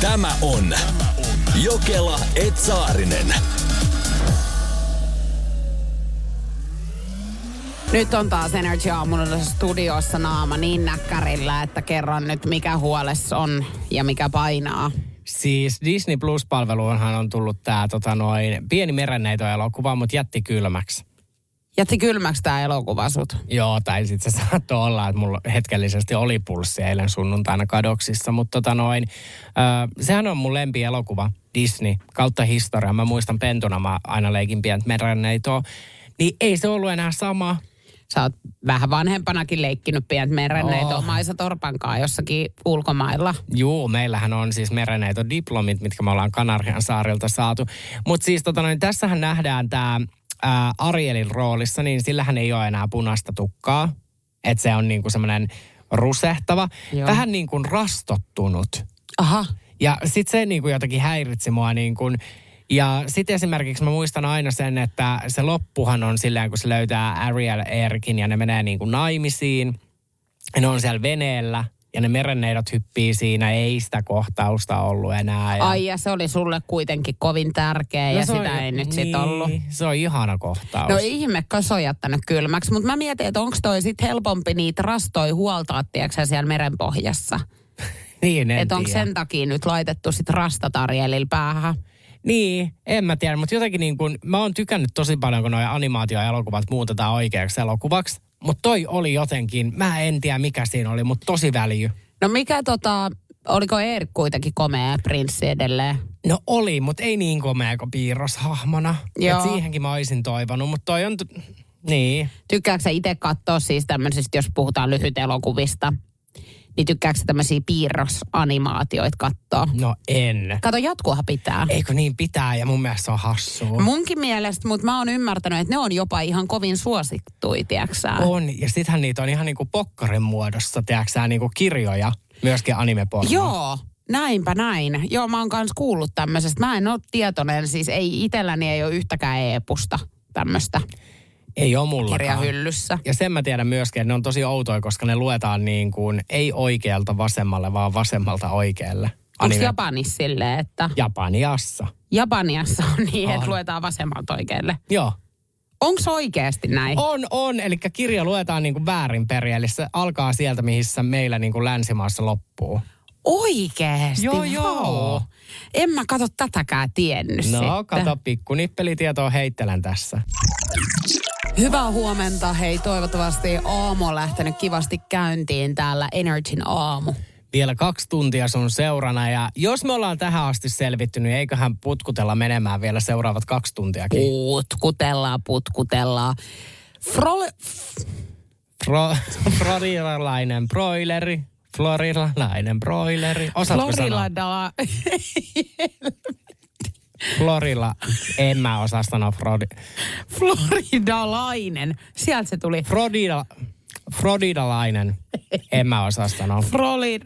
Tämä on Jokela Etsaarinen. Nyt on taas Energy Aamulla studiossa naama niin näkkärillä, että kerron nyt mikä huoles on ja mikä painaa. Siis Disney Plus-palveluunhan on tullut tämä tota noin, pieni merenneito-elokuva, mutta jätti kylmäksi. Jätti kylmäksi tämä elokuva sut. Joo, tai sitten se saattoi olla, että mulla hetkellisesti oli pulssi eilen sunnuntaina kadoksissa, mutta tota noin, ö, sehän on mun lempi elokuva, Disney, kautta historia. Mä muistan pentuna, mä aina leikin pientä merenneitoa. Niin ei se ollut enää sama. Sä oot vähän vanhempanakin leikkinyt pientä merenneitoa Oh. Maisa Torpankaa jossakin ulkomailla. Juu, meillähän on siis merenneitodiplomit, mitkä me ollaan Kanarian saarilta saatu. Mutta siis tota noin, tässähän nähdään tämä Arielin roolissa, niin sillähän ei ole enää punaista tukkaa. Että se on niinku semmoinen rusehtava, Joo. vähän niin kuin rastottunut. Aha. Ja sitten se niinku jotenkin häiritsi mua niin kuin, ja sitten esimerkiksi mä muistan aina sen, että se loppuhan on silleen, kun se löytää Ariel Erkin ja ne menee niin kuin naimisiin. Ne on siellä veneellä ja ne merenneidot hyppii siinä, ei sitä kohtausta ollut enää. Ja Ai ja se oli sulle kuitenkin kovin tärkeä ja No se sitä on- ei nyt niin, sit ollut. Se on ihana kohtaus. No ihme, kun se on jättänyt kylmäksi. Mutta mä mietin, että onko toi sit helpompi niitä rastoja huoltaa, tiedätkö, siellä merenpohjassa. niin, en Että onko sen takia nyt laitettu sit rastatarjelilla päähän. Niin, en mä tiedä, mutta jotenkin niin kuin, mä oon tykännyt tosi paljon, kun nuo animaatioelokuvat muutetaan oikeaksi elokuvaksi. Mutta toi oli jotenkin, mä en tiedä mikä siinä oli, mutta tosi väljy. No mikä tota, oliko Erik kuitenkin komea prinssi edelleen? No oli, mutta ei niin komea kuin piirroshahmona. Joo. Et siihenkin mä olisin toivonut, mutta toi on... T- niin. Tykkääkö sä itse katsoa siis tämmöisistä, jos puhutaan lyhyt elokuvista, niin tykkääkö sä tämmöisiä piirrosanimaatioita katsoa? No en. Kato, jatkuahan pitää. Eikö niin pitää ja mun mielestä se on hassua. Munkin mielestä, mutta mä oon ymmärtänyt, että ne on jopa ihan kovin suosittui, tiedäksä? On, ja sittenhän niitä on ihan niinku pokkarin muodossa, tiedätkö niinku kirjoja, myöskin animeporno. Joo, näinpä näin. Joo, mä oon kans kuullut tämmöisestä. Mä en ole tietoinen, siis ei itselläni ei ole yhtäkään e-pusta tämmöistä Ei ole mullakaan. kirjahyllyssä. Ja sen mä tiedän myöskin, että ne on tosi outoja, koska ne luetaan niin kuin, ei oikealta vasemmalle, vaan vasemmalta oikealle. Onko Japanissa silleen, että Japaniassa. Japaniassa on niin, On. että luetaan vasemmalta oikealle? Joo. Onko oikeasti näin? On, on. Eli kirja luetaan niin kuin väärinperin, eli se alkaa sieltä, missä meillä niin kuin länsimaassa loppuu. Oikeesti? Joo, joo. En mä kato tätäkään tiennyt No, sitten. kato, pikku nippelitietoa heittelen tässä. Hyvää huomenta. Hei, toivottavasti aamu on lähtenyt kivasti käyntiin täällä Energyn aamu. Vielä kaksi tuntia sun seurana, ja jos me ollaan tähän asti selvitty, niin eiköhän putkutella menemään vielä seuraavat kaksi tuntiakin. Putkutellaan, putkutellaan. Frole... Fro, floridalainen broileri. Floridalainen broileri. Osaatko sanoa? Florilla. En mä osaa sanoa Frodi. Floridalainen. Sieltä se tuli. Frodida, Frodidalainen. En mä osaa sanoa. Frolid.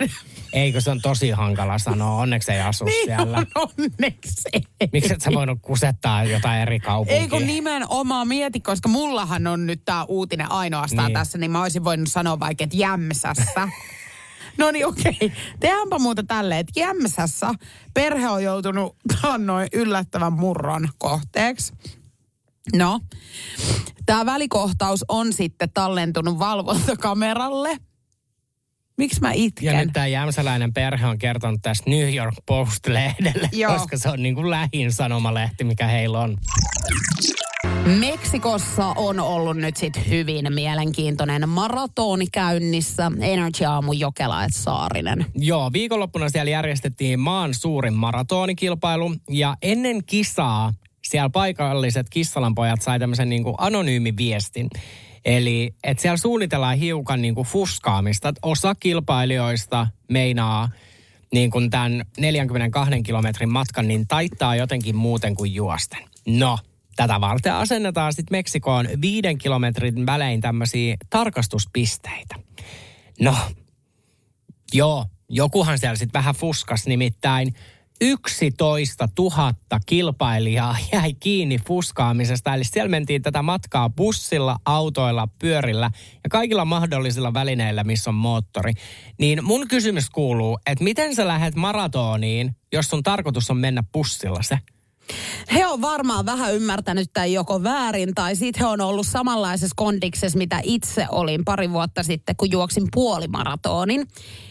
Eikö se on tosi hankala sanoa. Onneksi ei asu Niin siellä. on onneksi. ei. Miksi et sä voinut kusettaa jotain eri kaupunkia? Ei kun nimenomaan mieti, koska mullahan on nyt tämä uutinen ainoastaan Niin. tässä, niin mä olisin voinut sanoa vaikka, että Jämsässä. No niin, okei. Okay. Tehdäänpä muuta tälleen, että Jämsässä perhe on joutunut noin yllättävän murron kohteeksi. No, tämä välikohtaus on sitten tallentunut valvontakameralle. Miksi mä itken? Ja nyt tämä jämsäläinen perhe on kertonut tästä New York Post-lehdelle, Joo. koska se on niin kuin lähin sanomalehti, mikä heillä on. Meksikossa on ollut nyt sit hyvin mielenkiintoinen maratoni käynnissä. Energy Aamu Jokela et Saarinen. Joo, viikonloppuna siellä järjestettiin maan suurin maratonikilpailu ja ennen kisaa siellä paikalliset kissalanpojat sai tämmöisen niin kuin anonyymin viestin. Eli että siellä suunnitellaan hiukan niin kuin fuskaamista. Että Osa kilpailijoista meinaa niin kuin tämän 42 kilometrin matkan, niin taittaa jotenkin muuten kuin juosten. No, tätä varten asennetaan sitten Meksikoon viiden kilometrin välein tämmöisiä tarkastuspisteitä. No, Joo, jokuhan siellä sitten vähän fuskas nimittäin. 11 000 kilpailijaa jäi kiinni fuskaamisesta. Eli siellä mentiin tätä matkaa bussilla, autoilla, pyörillä ja kaikilla mahdollisilla välineillä, missä on moottori. Niin mun kysymys kuuluu, että miten sä lähdet maratoniin, jos sun tarkoitus on mennä bussilla se? He on varmaan vähän ymmärtänyt tämän joko väärin, tai sitten he on ollut samanlaisessa kondiksessa, mitä itse olin pari vuotta sitten, kun juoksin puolimaratonin.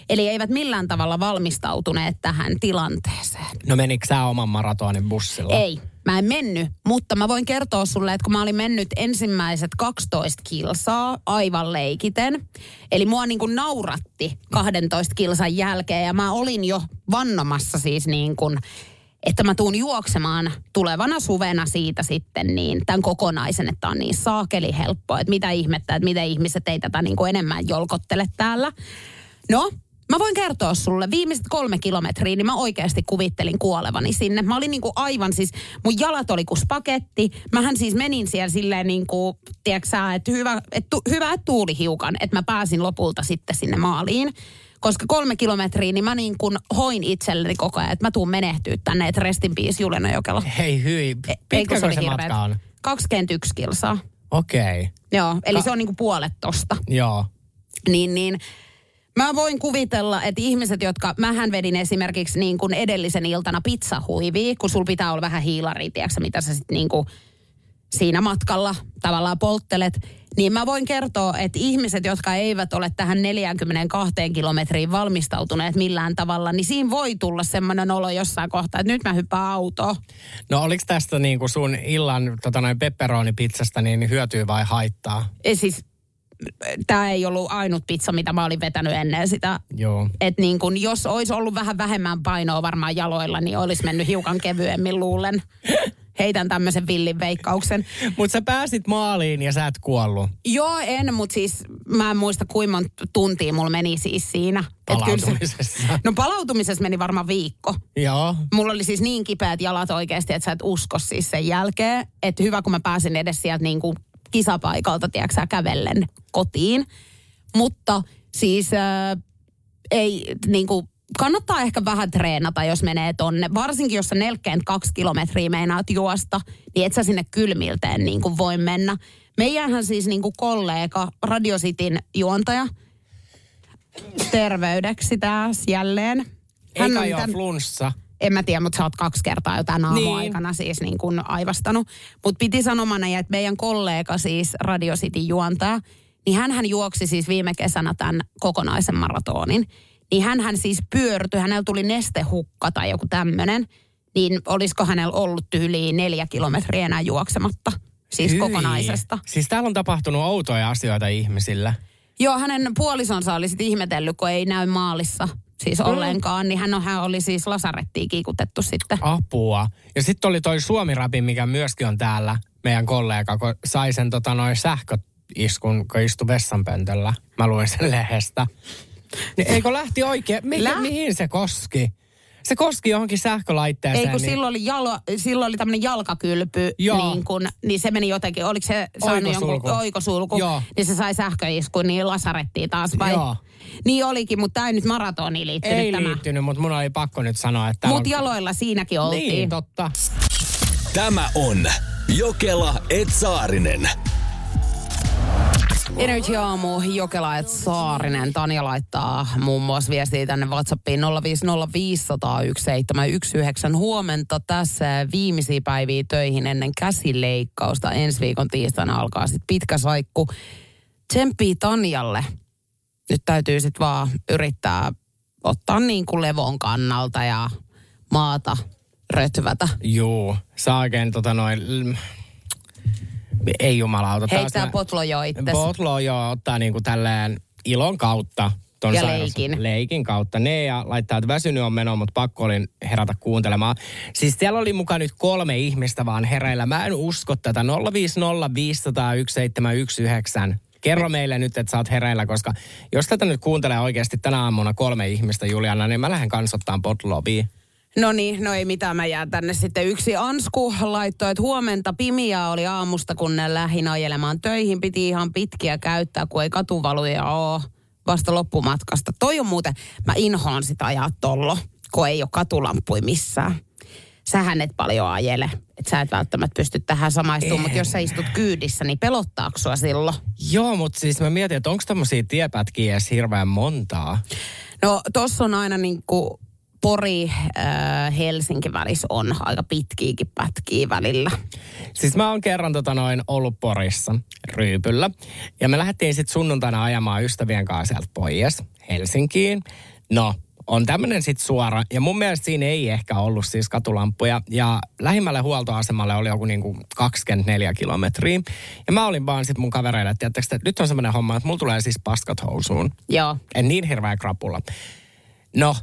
Eli eivät millään tavalla valmistautuneet tähän tilanteeseen. No menikö sä oman maratonin bussilla? Ei, mä en mennyt, mutta mä voin kertoa sulle, että kun mä olin mennyt ensimmäiset 12 kilsaa aivan leikiten, eli mua niin kuin nauratti 12 kilsan jälkeen ja mä olin jo vannomassa siis niin kuin että mä tuun juoksemaan tulevana suvena siitä sitten niin tämän kokonaisen, että on niin saakeli helppoa, että mitä ihmettä, että miten ihmiset ei tätä niin kuin enemmän jolkottele täällä. No, Mä voin kertoa sulle, viimeiset kolme kilometriä, niin mä oikeasti kuvittelin kuolevani sinne. Mä olin niinku aivan siis, mun jalat oli kuin spaketti. Mähän siis menin siellä silleen kuin, tiedätkö sä, että hyvä, että tu, hyvä, että tuuli hiukan, että mä pääsin lopulta sitten sinne maaliin koska kolme kilometriä, niin mä niin kuin hoin itselleni koko ajan, että mä tuun menehtyä tänne, että restin biisi Julena Jokela. Hei hyi, pitkä se, se matka on? 21 kilsaa. Okei. Okay. Joo, eli Ka- se on niin kuin puolet tosta. Joo. Niin, niin Mä voin kuvitella, että ihmiset, jotka, mähän vedin esimerkiksi niin kuin edellisen iltana pizzahuivia, kun sul pitää olla vähän hiilari, tiedätkö, mitä sä sitten niin kuin siinä matkalla tavallaan polttelet, niin mä voin kertoa, että ihmiset, jotka eivät ole tähän 42 kilometriin valmistautuneet millään tavalla, niin siinä voi tulla semmoinen olo jossain kohtaa, että nyt mä hyppään autoon. No oliko tästä niin kuin sun illan tota noin pepperoni-pizzasta niin hyötyy vai haittaa? E siis tämä ei ollut ainut pizza, mitä mä olin vetänyt ennen sitä. Joo. Et niin kun, jos olisi ollut vähän vähemmän painoa varmaan jaloilla, niin olisi mennyt hiukan kevyemmin luulen. Heitän tämmöisen villin veikkauksen. Mutta sä pääsit maaliin ja sä et kuollut. Joo, en, mutta siis mä en muista kuinka monta tuntia mulla meni siis siinä. Palautumisessa. Se, no palautumisessa meni varmaan viikko. Joo. Mulla oli siis niin kipeät jalat oikeasti, että sä et usko siis sen jälkeen. Että hyvä, kun mä pääsin edes sieltä niin kuin kisapaikalta, tiedätkö kävellen kotiin. Mutta siis äh, ei niin kuin, kannattaa ehkä vähän treenata, jos menee tonne. Varsinkin, jos sä 42 kilometriä meinaat juosta, niin et sä sinne kylmilteen niin kuin voi mennä. Meidänhän siis niin kuin kollega, Radio Cityn juontaja, terveydeksi taas jälleen. Hän Eikä on tämän, flunssa. En mä tiedä, mutta sä oot kaksi kertaa jo tämän aamuaikana niin. siis niin kuin aivastanut. Mutta piti sanomana, että meidän kollega siis Radio Cityn juontaja, niin hän juoksi siis viime kesänä tämän kokonaisen maratonin niin hän siis pyörtyi, hänellä tuli nestehukka tai joku tämmöinen, niin olisiko hänellä ollut tyyliin neljä kilometriä enää juoksematta, siis Hyi. kokonaisesta. Siis täällä on tapahtunut outoja asioita ihmisillä. Joo, hänen puolisonsa oli sitten ihmetellyt, kun ei näy maalissa siis mm. ollenkaan, niin hän, on, hän oli siis lasarettiin kiikutettu sitten. Apua. Ja sitten oli toi Suomi-rapi, mikä myöskin on täällä, meidän kollega, kun sai sen tota noin sähköiskun, kun istui vessanpöntöllä. Mä luin sen lehdestä. Niin eikö lähti oikein? Mi- Lä- mihin se koski? Se koski johonkin sähkölaitteeseen. Ei kun niin... silloin oli, jalo, silloin oli tämmöinen jalkakylpy, niin, kun, niin se meni jotenkin, oliko se saanut oikosulku. jonkun oikosulku, Joo. niin se sai sähköiskun, niin lasarettiin taas vai? Joo. Niin olikin, mutta tämä ei nyt maratoni liittynyt Ei tämä. liittynyt, mutta mun oli pakko nyt sanoa, että... Mutta on... jaloilla siinäkin oltiin. Niin, totta. Tämä on Jokela Etsaarinen. Energy Aamu, Jokela Saarinen. Tanja laittaa muun muassa viestiä tänne WhatsAppiin 050501719. Huomenta tässä viimeisiä päiviä töihin ennen käsileikkausta. Ensi viikon tiistaina alkaa sitten pitkä saikku. Tsemppii Tanjalle. Nyt täytyy sitten vaan yrittää ottaa niin kuin levon kannalta ja maata rötvätä. Joo, saa oikein tota noin ei jumalauta. Heittää potlojo itse. Potlojo ottaa niinku tälleen ilon kautta. Ton ja sairaus, leikin. Leikin kautta. Ne ja laittaa, että väsynyt on meno, mutta pakko olin herätä kuuntelemaan. Siis siellä oli mukaan nyt kolme ihmistä vaan hereillä. Mä en usko tätä. 050 Kerro meille nyt, että sä oot hereillä, koska jos tätä nyt kuuntelee oikeasti tänä aamuna kolme ihmistä, Juliana, niin mä lähden kansottaan potlobiin. No niin, no ei mitään, mä jään tänne sitten. Yksi Ansku laittoi, että huomenta pimiä oli aamusta, kun ne lähin ajelemaan töihin. Piti ihan pitkiä käyttää, kun ei katuvaluja ole vasta loppumatkasta. Toi on muuten, mä inhoan sitä ajaa tollo kun ei ole katulampui missään. Sähän et paljon ajele, että sä et välttämättä pysty tähän samaistumaan, mutta jos sä istut kyydissä, niin pelottaako sua silloin? Joo, mutta siis mä mietin, että onko tämmöisiä tiepätkiä edes hirveän montaa. No tossa on aina niin kuin Pori äh, Helsinki välissä on aika pitkiäkin pätkiä välillä. Siis mä oon kerran tota noin ollut Porissa Ryypyllä. Ja me lähdettiin sitten sunnuntaina ajamaan ystävien kanssa sieltä pois Helsinkiin. No, on tämmöinen sitten suora. Ja mun mielestä siinä ei ehkä ollut siis katulampuja. Ja lähimmälle huoltoasemalle oli joku niinku 24 kilometriä. Ja mä olin vaan sitten mun kavereille, että, että nyt on semmoinen homma, että mulla tulee siis paskat housuun. Joo. En niin hirveä krapulla. No,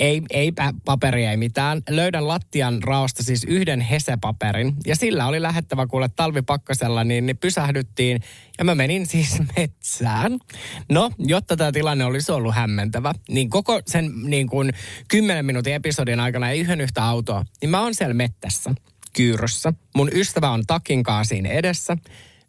ei, ei paperia, ei mitään. Löydän lattian raosta siis yhden hesepaperin ja sillä oli lähettävä kuule talvipakkasella, niin, niin pysähdyttiin ja mä menin siis metsään. No, jotta tämä tilanne olisi ollut hämmentävä, niin koko sen niin kuin 10 minuutin episodin aikana ei yhden yhtä autoa, niin mä oon siellä mettässä kyyryssä. Mun ystävä on takin siinä edessä.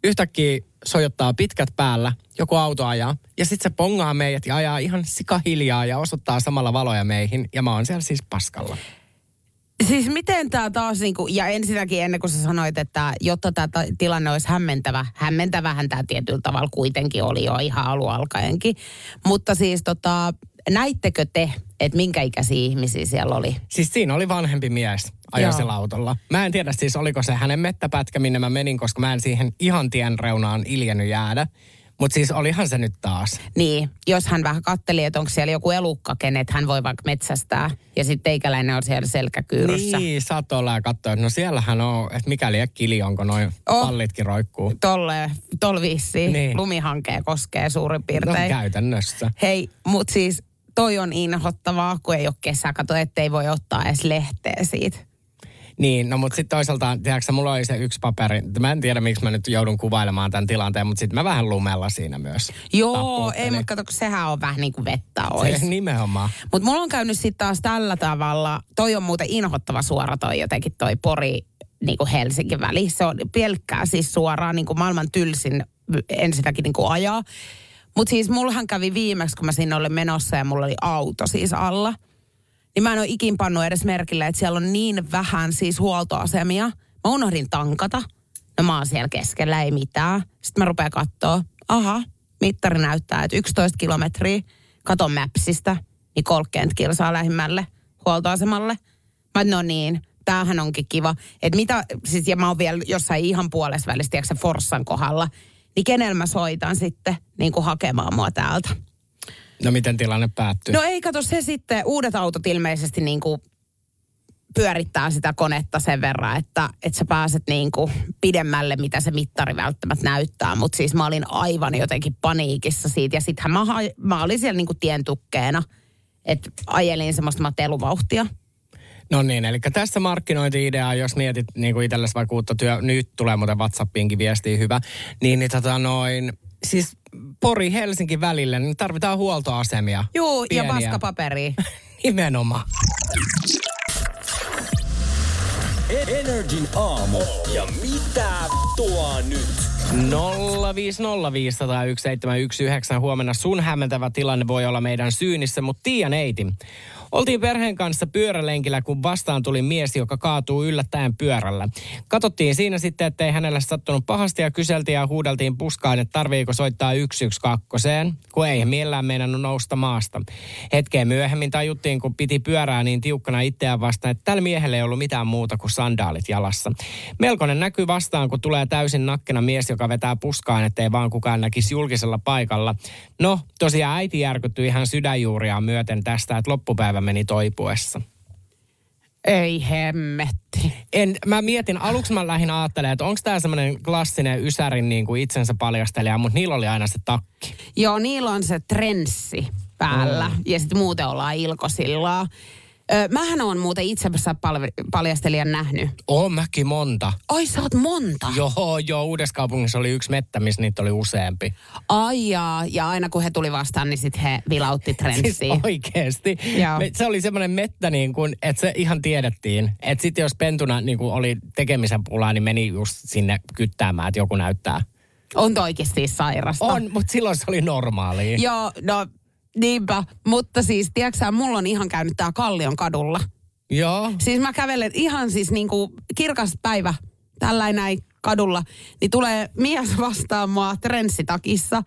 Yhtäkkiä sojottaa pitkät päällä, joku auto ajaa, ja sitten se pongaa meidät ja ajaa ihan sikahiljaa ja osoittaa samalla valoja meihin, ja mä oon siellä siis paskalla. Siis miten tämä taas, niinku, ja ensinnäkin ennen kuin sä sanoit, että jotta tämä tilanne olisi hämmentävä, hämmentävähän tämä tietyllä tavalla kuitenkin oli jo ihan alualkaenkin. Mutta siis tota, näittekö te, että minkä ikäisiä ihmisiä siellä oli? Siis siinä oli vanhempi mies ajoi sillä autolla. Mä en tiedä siis, oliko se hänen mettäpätkä, minne mä menin, koska mä en siihen ihan tien reunaan iljennyt jäädä. Mutta siis olihan se nyt taas. Niin, jos hän vähän katteli, että onko siellä joku elukka, kenet hän voi vaikka metsästää. Ja sitten teikäläinen on siellä selkäkyyryssä. Niin, saat olla ja katsoa, että no siellähän on, että mikäli kili, onko noin oh, pallitkin roikkuu. Tolle, tol niin. lumihankee koskee suurin piirtein. No käytännössä. Hei, mutta siis toi on inhottavaa, kun ei ole kesäkato, ettei voi ottaa edes lehteä siitä. Niin, no mutta sitten toisaalta, tiedätkö, mulla oli se yksi paperi. Mä en tiedä, miksi mä nyt joudun kuvailemaan tämän tilanteen, mutta sitten mä vähän lumella siinä myös. Joo, ei, mutta kato, sehän on vähän niin kuin vettä olisi. Se, nimenomaan. Mutta mulla on käynyt sitten taas tällä tavalla, toi on muuten inhottava suora toi jotenkin toi Pori niin kuin Helsingin väli. Se on pelkkää siis suoraan niin kuin maailman tylsin ensinnäkin niin kuin ajaa. Mutta siis mullahan kävi viimeksi, kun mä sinne olin menossa ja mulla oli auto siis alla. Niin mä en ole ikin pannut edes merkille, että siellä on niin vähän siis huoltoasemia. Mä unohdin tankata. No mä oon siellä keskellä, ei mitään. Sitten mä rupean katsoa. Aha, mittari näyttää, että 11 kilometriä. Katon Mapsista, niin 30 kilsaa lähimmälle huoltoasemalle. Mä no niin, tämähän onkin kiva. Että mitä, siis ja mä oon vielä jossain ihan puolessa välissä, se Forssan kohdalla niin kenellä mä soitan sitten niin kuin hakemaan mua täältä. No miten tilanne päättyy? No ei kato se sitten, uudet autot ilmeisesti niin kuin pyörittää sitä konetta sen verran, että, että sä pääset niin kuin pidemmälle, mitä se mittari välttämättä näyttää. Mutta siis mä olin aivan jotenkin paniikissa siitä. Ja sittenhän mä, mä olin siellä niin kuin tientukkeena, että ajelin semmoista mateluvauhtia. No niin, eli tässä markkinointi-idea, jos mietit niin kuin itsellesi vaikka uutta työ, nyt tulee muuten WhatsAppiinkin viestiä hyvä, niin, niin tota noin, siis Pori-Helsinki välille, niin tarvitaan huoltoasemia. Juu, pieniä. ja paskapaperi. Nimenomaan. Energin aamu. Ja mitä tuo nyt? 050501719. Huomenna sun hämmentävä tilanne voi olla meidän syynissä, mutta Tiia Neiti Oltiin perheen kanssa pyörälenkillä, kun vastaan tuli mies, joka kaatuu yllättäen pyörällä. Katottiin siinä sitten, ettei hänellä sattunut pahasti ja kyseltiin ja huudeltiin puskaan, että tarviiko soittaa 112, kun ei mielellään meidän nousta maasta. Hetkeen myöhemmin tajuttiin, kun piti pyörää niin tiukkana itseään vastaan, että tällä miehellä ei ollut mitään muuta kuin sandaalit jalassa. Melkoinen näkyy vastaan, kun tulee täysin nakkena mies, joka vetää puskaan, ettei vaan kukaan näkisi julkisella paikalla. No, tosiaan äiti järkyttyi ihan sydänjuuriaan myöten tästä, että loppupäivä meni toipuessa. Ei hemmetti. En, mä mietin, aluksi mä lähdin ajattelemaan, että onko tämä semmoinen klassinen Ysärin niin kuin itsensä paljastelija, mutta niillä oli aina se takki. Joo, niillä on se trenssi päällä mm. ja sitten muuten ollaan ilkosillaa. Öö, mähän on muuten itse paljastelijan nähnyt. Oon mäkin monta. Ai sä oot monta? Joo, joo. Uudessa kaupungissa oli yksi mettä, missä niitä oli useampi. Ai jaa. Ja aina kun he tuli vastaan, niin sitten he vilautti trenssiin. siis oikeesti. Me, se oli semmoinen mettä, niin kun, että se ihan tiedettiin. Että sitten jos pentuna niin kun oli tekemisen pulaa, niin meni just sinne kyttäämään, että joku näyttää. On oikeasti sairasta. On, mutta silloin se oli normaalia. Joo, no Niinpä, mutta siis, tiedätkö mulla on ihan käynyt tää Kallion kadulla. Joo. Siis mä kävelen ihan siis niinku kirkas päivä tällainen näin kadulla, niin tulee mies vastaan mua trenssitakissa.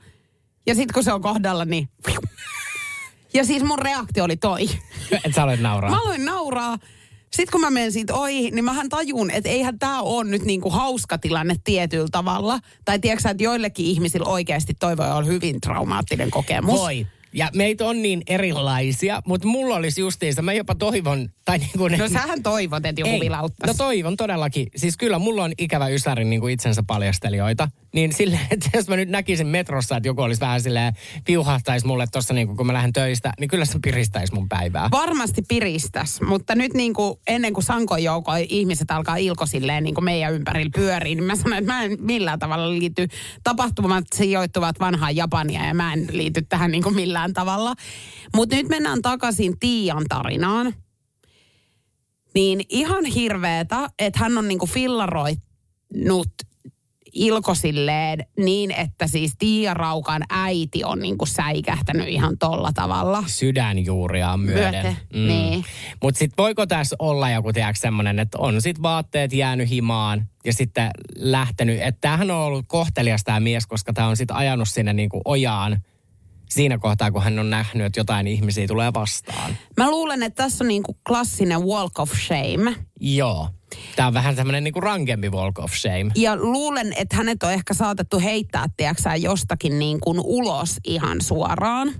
Ja sit kun se on kohdalla, niin... Ja siis mun reaktio oli toi. Et sä olet nauraa. Mä aloin nauraa. Sitten kun mä menen siitä ohi, niin mähän tajun, että eihän tämä ole nyt niinku hauska tilanne tietyllä tavalla. Tai tiedätkö että joillekin ihmisillä oikeasti toi voi olla hyvin traumaattinen kokemus. Voi. Ja meitä on niin erilaisia, mutta mulla olisi justiinsa, mä jopa toivon, tai niin kuin... No sähän toivot, että joku vilauttaisi. No toivon todellakin. Siis kyllä mulla on ikävä ysäri niin kuin itsensä paljastelijoita. Niin sille, että jos mä nyt näkisin metrossa, että joku olisi vähän silleen piuhahtaisi mulle tuossa niin kun mä lähden töistä, niin kyllä se piristäisi mun päivää. Varmasti piristäs, mutta nyt niin kuin ennen kuin Sankon jouko ihmiset alkaa ilko silleen niin kuin meidän ympärillä pyöriin, niin mä sanon, että mä en millään tavalla liity. Tapahtumat sijoittuvat vanhaan Japania ja mä en liity tähän niin kuin millään tavalla. Mutta nyt mennään takaisin Tiian tarinaan. Niin ihan hirveetä, että hän on niin kuin fillaroinut Ilko silleen niin, että siis Tiia Raukan äiti on niin kuin säikähtänyt ihan tolla tavalla. Sydänjuuriaan myöden. Myöten, niin. Mutta sitten voiko tässä olla joku, tiedätkö, semmoinen, että on sitten vaatteet jäänyt himaan ja sitten lähtenyt. Että tämähän on ollut kohtelias tämä mies, koska tämä on sitten ajanut sinne niinku ojaan siinä kohtaa, kun hän on nähnyt, että jotain ihmisiä tulee vastaan. Mä luulen, että tässä on niin kuin klassinen walk of shame. Joo. Tämä on vähän semmoinen niinku rankempi walk of shame. Ja luulen, että hänet on ehkä saatettu heittää, tiedäksä, jostakin niin kuin ulos ihan suoraan.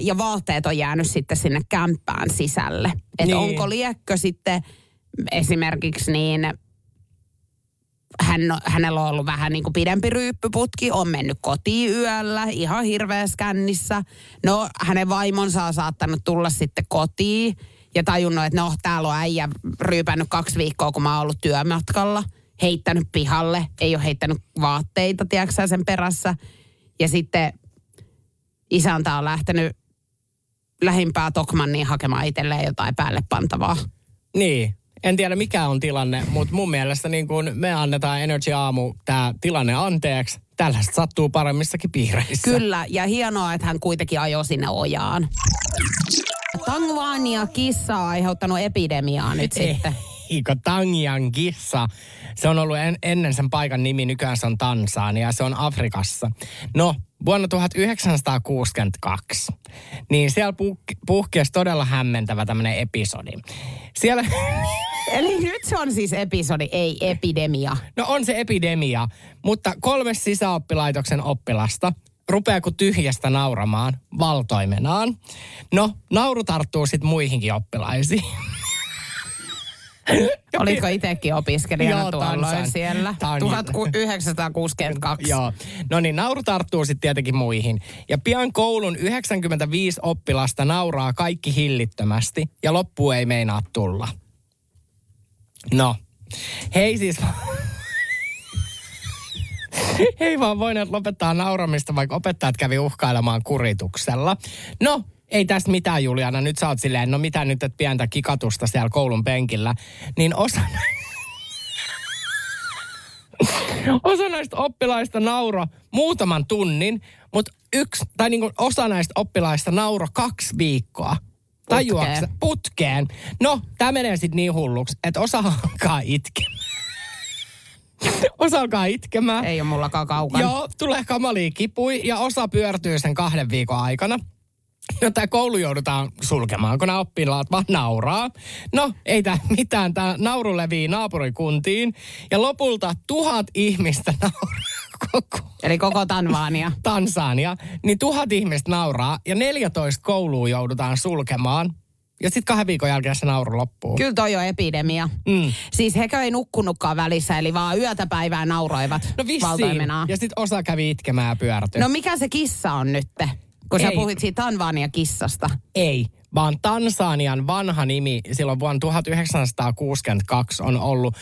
Ja vaatteet on jäänyt sitten sinne kämppään sisälle. Että Niin. onko liekkö sitten esimerkiksi niin, hän, hänellä on ollut vähän niin kuin pidempi ryyppyputki, on mennyt kotiin yöllä, ihan hirveässä kännissä. No, hänen vaimonsa on saattanut tulla sitten kotiin ja tajunnut, että no, täällä on äijä ryypännyt kaksi viikkoa, kun mä oon ollut työmatkalla. Heittänyt pihalle, ei ole heittänyt vaatteita, tiedätkö sen perässä. Ja sitten isäntä on lähtenyt lähimpää Tokmanniin hakemaan itselleen jotain päälle pantavaa. Niin. En tiedä mikä on tilanne, mutta mun mielestä niin kun me annetaan Energy Aamu tämä tilanne anteeksi. Tällaista sattuu paremmissakin piireissä. Kyllä, ja hienoa, että hän kuitenkin ajoi sinne ojaan. Tangvania kissa on aiheuttanut epidemiaa nyt sitten. Eikö Tangian kissa? Se on ollut en, ennen sen paikan nimi, nykyään se on Tansania ja se on Afrikassa. No, vuonna 1962, niin siellä puhke, puhkesi todella hämmentävä tämmöinen episodi. Siellä, Eli nyt se on siis episodi, ei epidemia. no on se epidemia, mutta kolme sisäoppilaitoksen oppilasta rupeaa kuin tyhjästä nauramaan valtoimenaan. No, nauru tarttuu sitten muihinkin oppilaisiin. Olitko itsekin opiskelijana Joo, tuolloin Tansan. siellä? Tan- 1962. Joo. No niin, nauru tarttuu sitten tietenkin muihin. Ja pian koulun 95 oppilasta nauraa kaikki hillittömästi ja loppu ei meinaa tulla. No, hei siis... Hei vaan voineet lopettaa nauramista, vaikka opettajat kävi uhkailemaan kurituksella. No, ei tästä mitään Juliana, nyt sä oot silleen, no mitä nyt, että pientä kikatusta siellä koulun penkillä. Niin osa osa näistä oppilaista nauro muutaman tunnin, mutta yksi, tai niin osa näistä oppilaista nauro kaksi viikkoa. Tajuaksä? Putkeen. Putkeen. No, tämä menee sitten niin hulluksi, että osa alkaa itkemään. osa alkaa itkemään. Ei ole mullakaan kaukana. Joo, tulee kamalia kipui ja osa pyörtyy sen kahden viikon aikana. No tämä koulu joudutaan sulkemaan, kun nämä oppilaat vaan nauraa. No, ei tämä mitään. Tämä nauru levii naapurikuntiin. Ja lopulta tuhat ihmistä nauraa koko Eli koko Tanvania. Tansania. Niin tuhat ihmistä nauraa ja 14 koulua joudutaan sulkemaan. Ja sitten kahden viikon jälkeen se nauru loppuu. Kyllä toi on epidemia. Mm. Siis hekö ei nukkunutkaan välissä, eli vaan yötä päivää nauroivat No vissiin. valtoimenaan. Ja sitten osa kävi itkemään ja pyörtyi. No mikä se kissa on nyt? Kun sä Ei. puhuit siitä Tanvania kissasta. Ei, vaan Tansanian vanha nimi silloin vuonna 1962 on ollut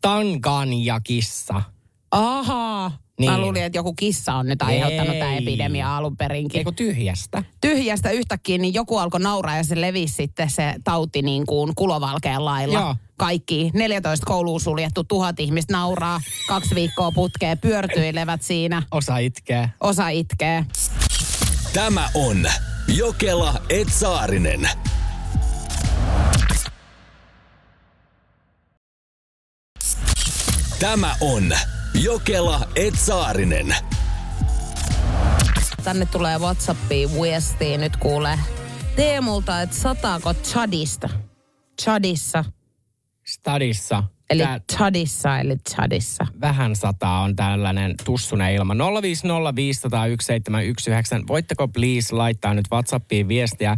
Tanganyakissa. Ahaa. Niin. Mä luulin, että joku kissa on nyt aiheuttanut tämä epidemia alun perinkin. Eikö tyhjästä? Tyhjästä yhtäkkiä, niin joku alkoi nauraa ja se levisi sitten se tauti niin kuin kulovalkean lailla. Joo. Kaikki 14 kouluun suljettu, tuhat ihmistä nauraa, kaksi viikkoa putkeen, pyörtyilevät siinä, Osa itkee. osa itkee. Tämä on Jokela et Tämä on Jokela et Saarinen. Tänne tulee Whatsappiin viestiin nyt kuule Teemulta, että sataako Chadista? Chadissa. Stadissa. Eli Tää- Chadissa, eli Chadissa. vähän sataa on tällainen tussunen ilma. 050501719. Voitteko please laittaa nyt WhatsAppiin viestiä,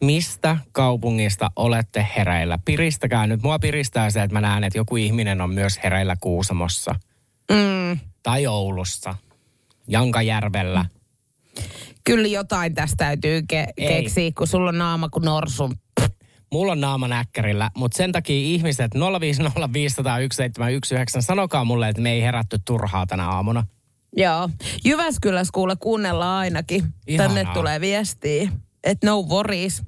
mistä kaupungista olette hereillä? Piristäkää nyt. Mua piristää se, että mä näen, että joku ihminen on myös hereillä Kuusamossa. Mm. Tai Oulussa. Jankajärvellä. Kyllä jotain tästä täytyy ke- keksiä, kun sulla on naama kuin norsun. Mulla on naama näkkärillä, mutta sen takia ihmiset 050501719, sanokaa mulle, että me ei herätty turhaa tänä aamuna. Joo. Jyväskylässä kuule kuunnellaan ainakin. Ihanaa. Tänne tulee viestiä, että no worries.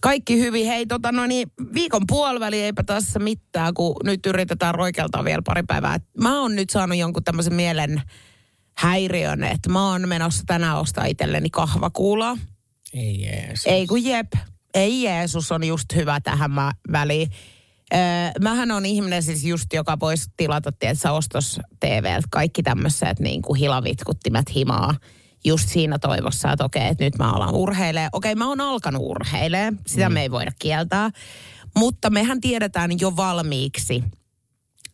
Kaikki hyvin. Hei, tota no niin, viikon puoliväli eipä tässä mitään, kun nyt yritetään roikeltaa vielä pari päivää. Mä oon nyt saanut jonkun tämmöisen mielen häiriön, että mä oon menossa tänään ostaa itselleni kahvakuulaa. Ei jees. Ei kun jep. Ei Jeesus on just hyvä tähän mä, väliin. Öö, mähän on ihminen siis just, joka voisi tilata, tiedätkö, ostos TVltä kaikki tämmöiset niin kuin hilavitkuttimet himaa. Just siinä toivossa, että okei, että nyt mä alan urheilee. Okei, mä oon alkanut urheilee. Sitä mm. me ei voida kieltää. Mutta mehän tiedetään jo valmiiksi,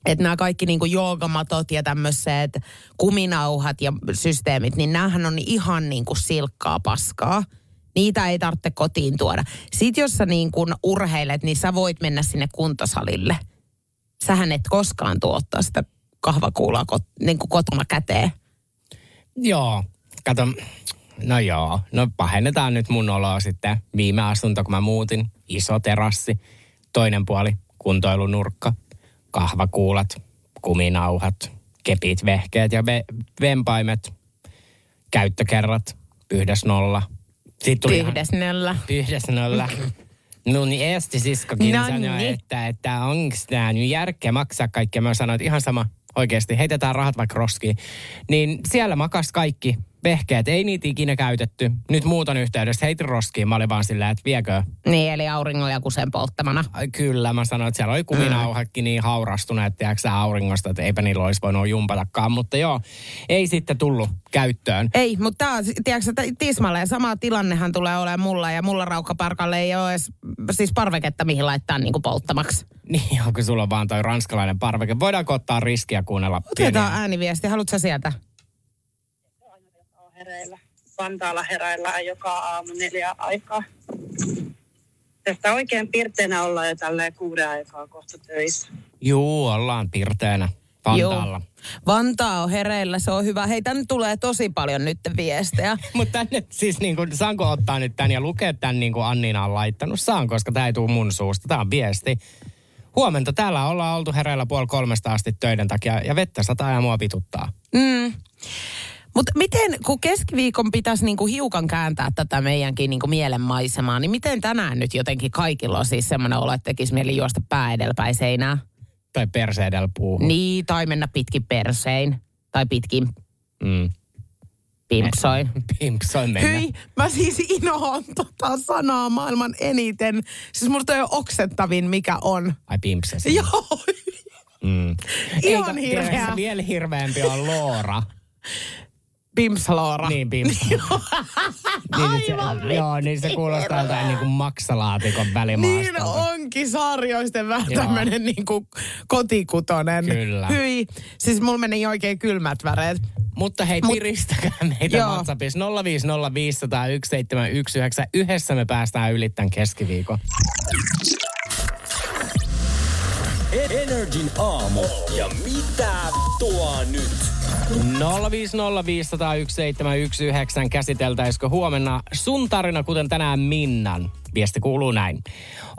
että nämä kaikki niin kuin joogamatot ja tämmöiset kuminauhat ja systeemit, niin näähän on ihan niin kuin silkkaa paskaa. Niitä ei tarvitse kotiin tuoda. Sitten jos sä niin kuin urheilet, niin sä voit mennä sinne kuntosalille. Sähän et koskaan tuo ottaa sitä kahvakuulaa kot, niin kuin kotona käteen. Joo, kato, no joo, no pahennetaan nyt mun oloa sitten. Viime asunto, kun mä muutin, iso terassi, toinen puoli, kuntoilunurkka, kahvakuulat, kuminauhat, kepit, vehkeet ja ve- vempaimet, käyttökerrat, yhdessä nolla. Sitten tuli ihan- Yhdessä nöllä. Yhdessä nolla. No niin Eesti siskokin No sanoi, niin. että, että onko tämä nyt järkeä maksaa kaikkea. Mä sanoin, että ihan sama oikeasti, heitetään rahat vaikka roskiin. Niin siellä makas kaikki vehkeet, ei niitä ikinä käytetty. Nyt muuton yhteydessä heitin roskiin, mä olin vaan silleen, että viekö? Niin, eli auringon ja kusen polttamana. Kyllä, mä sanoin, että siellä oli kuminauhatkin niin haurastuneet, tiedätkö auringosta, että eipä niillä olisi voinut jumpatakaan. Mutta joo, ei sitten tullut käyttöön. Ei, mutta tämä on, tiedätkö, tismalleen sama tilannehan tulee olemaan mulla ja mulla raukkaparkalle ei ole edes siis parveketta, mihin laittaa niinku polttamaksi. Niin, onko sulla vaan toi ranskalainen parveke? Voidaanko ottaa riskiä kuunnella Otetaan pieniä? ääniviesti. Haluatko sä sieltä? Hereillä. Vantaalla heräillään joka aamu neljä aikaa. Tästä oikein pirteänä ollaan jo tälleen kuuden aikaa kohta töissä. Juu, ollaan pirteänä Vantaalla. Joo. Vantaa on hereillä, se on hyvä. Hei, tänne tulee tosi paljon nyt viestejä. Mutta tänne siis niin kuin, saanko ottaa nyt tän ja lukea tän niin kuin Annina on laittanut? Saan, koska tämä ei tule mun suusta. Tämä on viesti. Huomenta, täällä ollaan oltu hereillä puoli kolmesta asti töiden takia ja vettä sataa ja mua vituttaa. Mm. Mutta miten, kun keskiviikon pitäisi niinku hiukan kääntää tätä meidänkin niinku mielenmaisemaa, niin miten tänään nyt jotenkin kaikilla on siis semmoinen olo, että tekisi mieli juosta pää edelläpäin seinää? Tai perseedellä puuhun. Niin, tai mennä pitkin persein. Tai pitkin Mm. pimpsoin. Pimpsoin mennä. Hyi, mä siis inohan tota sanaa maailman eniten. Siis musta on oksettavin, mikä on. Ai pimpses. Joo, Mm. Ihan Eikö- hirveä. Vielä hirveämpi on Loora. pimpsloora. Niin, pimpsa. niin, se, Aivan joo, niin se kuulostaa jotain niin kuin maksalaatikon välimaasta. Niin onkin sarjoisten vähän Joo. tämmönen niinku kotikutonen. Kyllä. Hyi. Siis mulla meni oikein kylmät väreet. Mutta hei, Mut- piristäkää meitä Joo. WhatsAppissa 050501719. Yhdessä me päästään yli tämän keskiviikon. Energin aamu. Ja mitä tuo nyt? 050501719 käsiteltäisikö huomenna sun tarina, kuten tänään Minnan. Viesti kuuluu näin.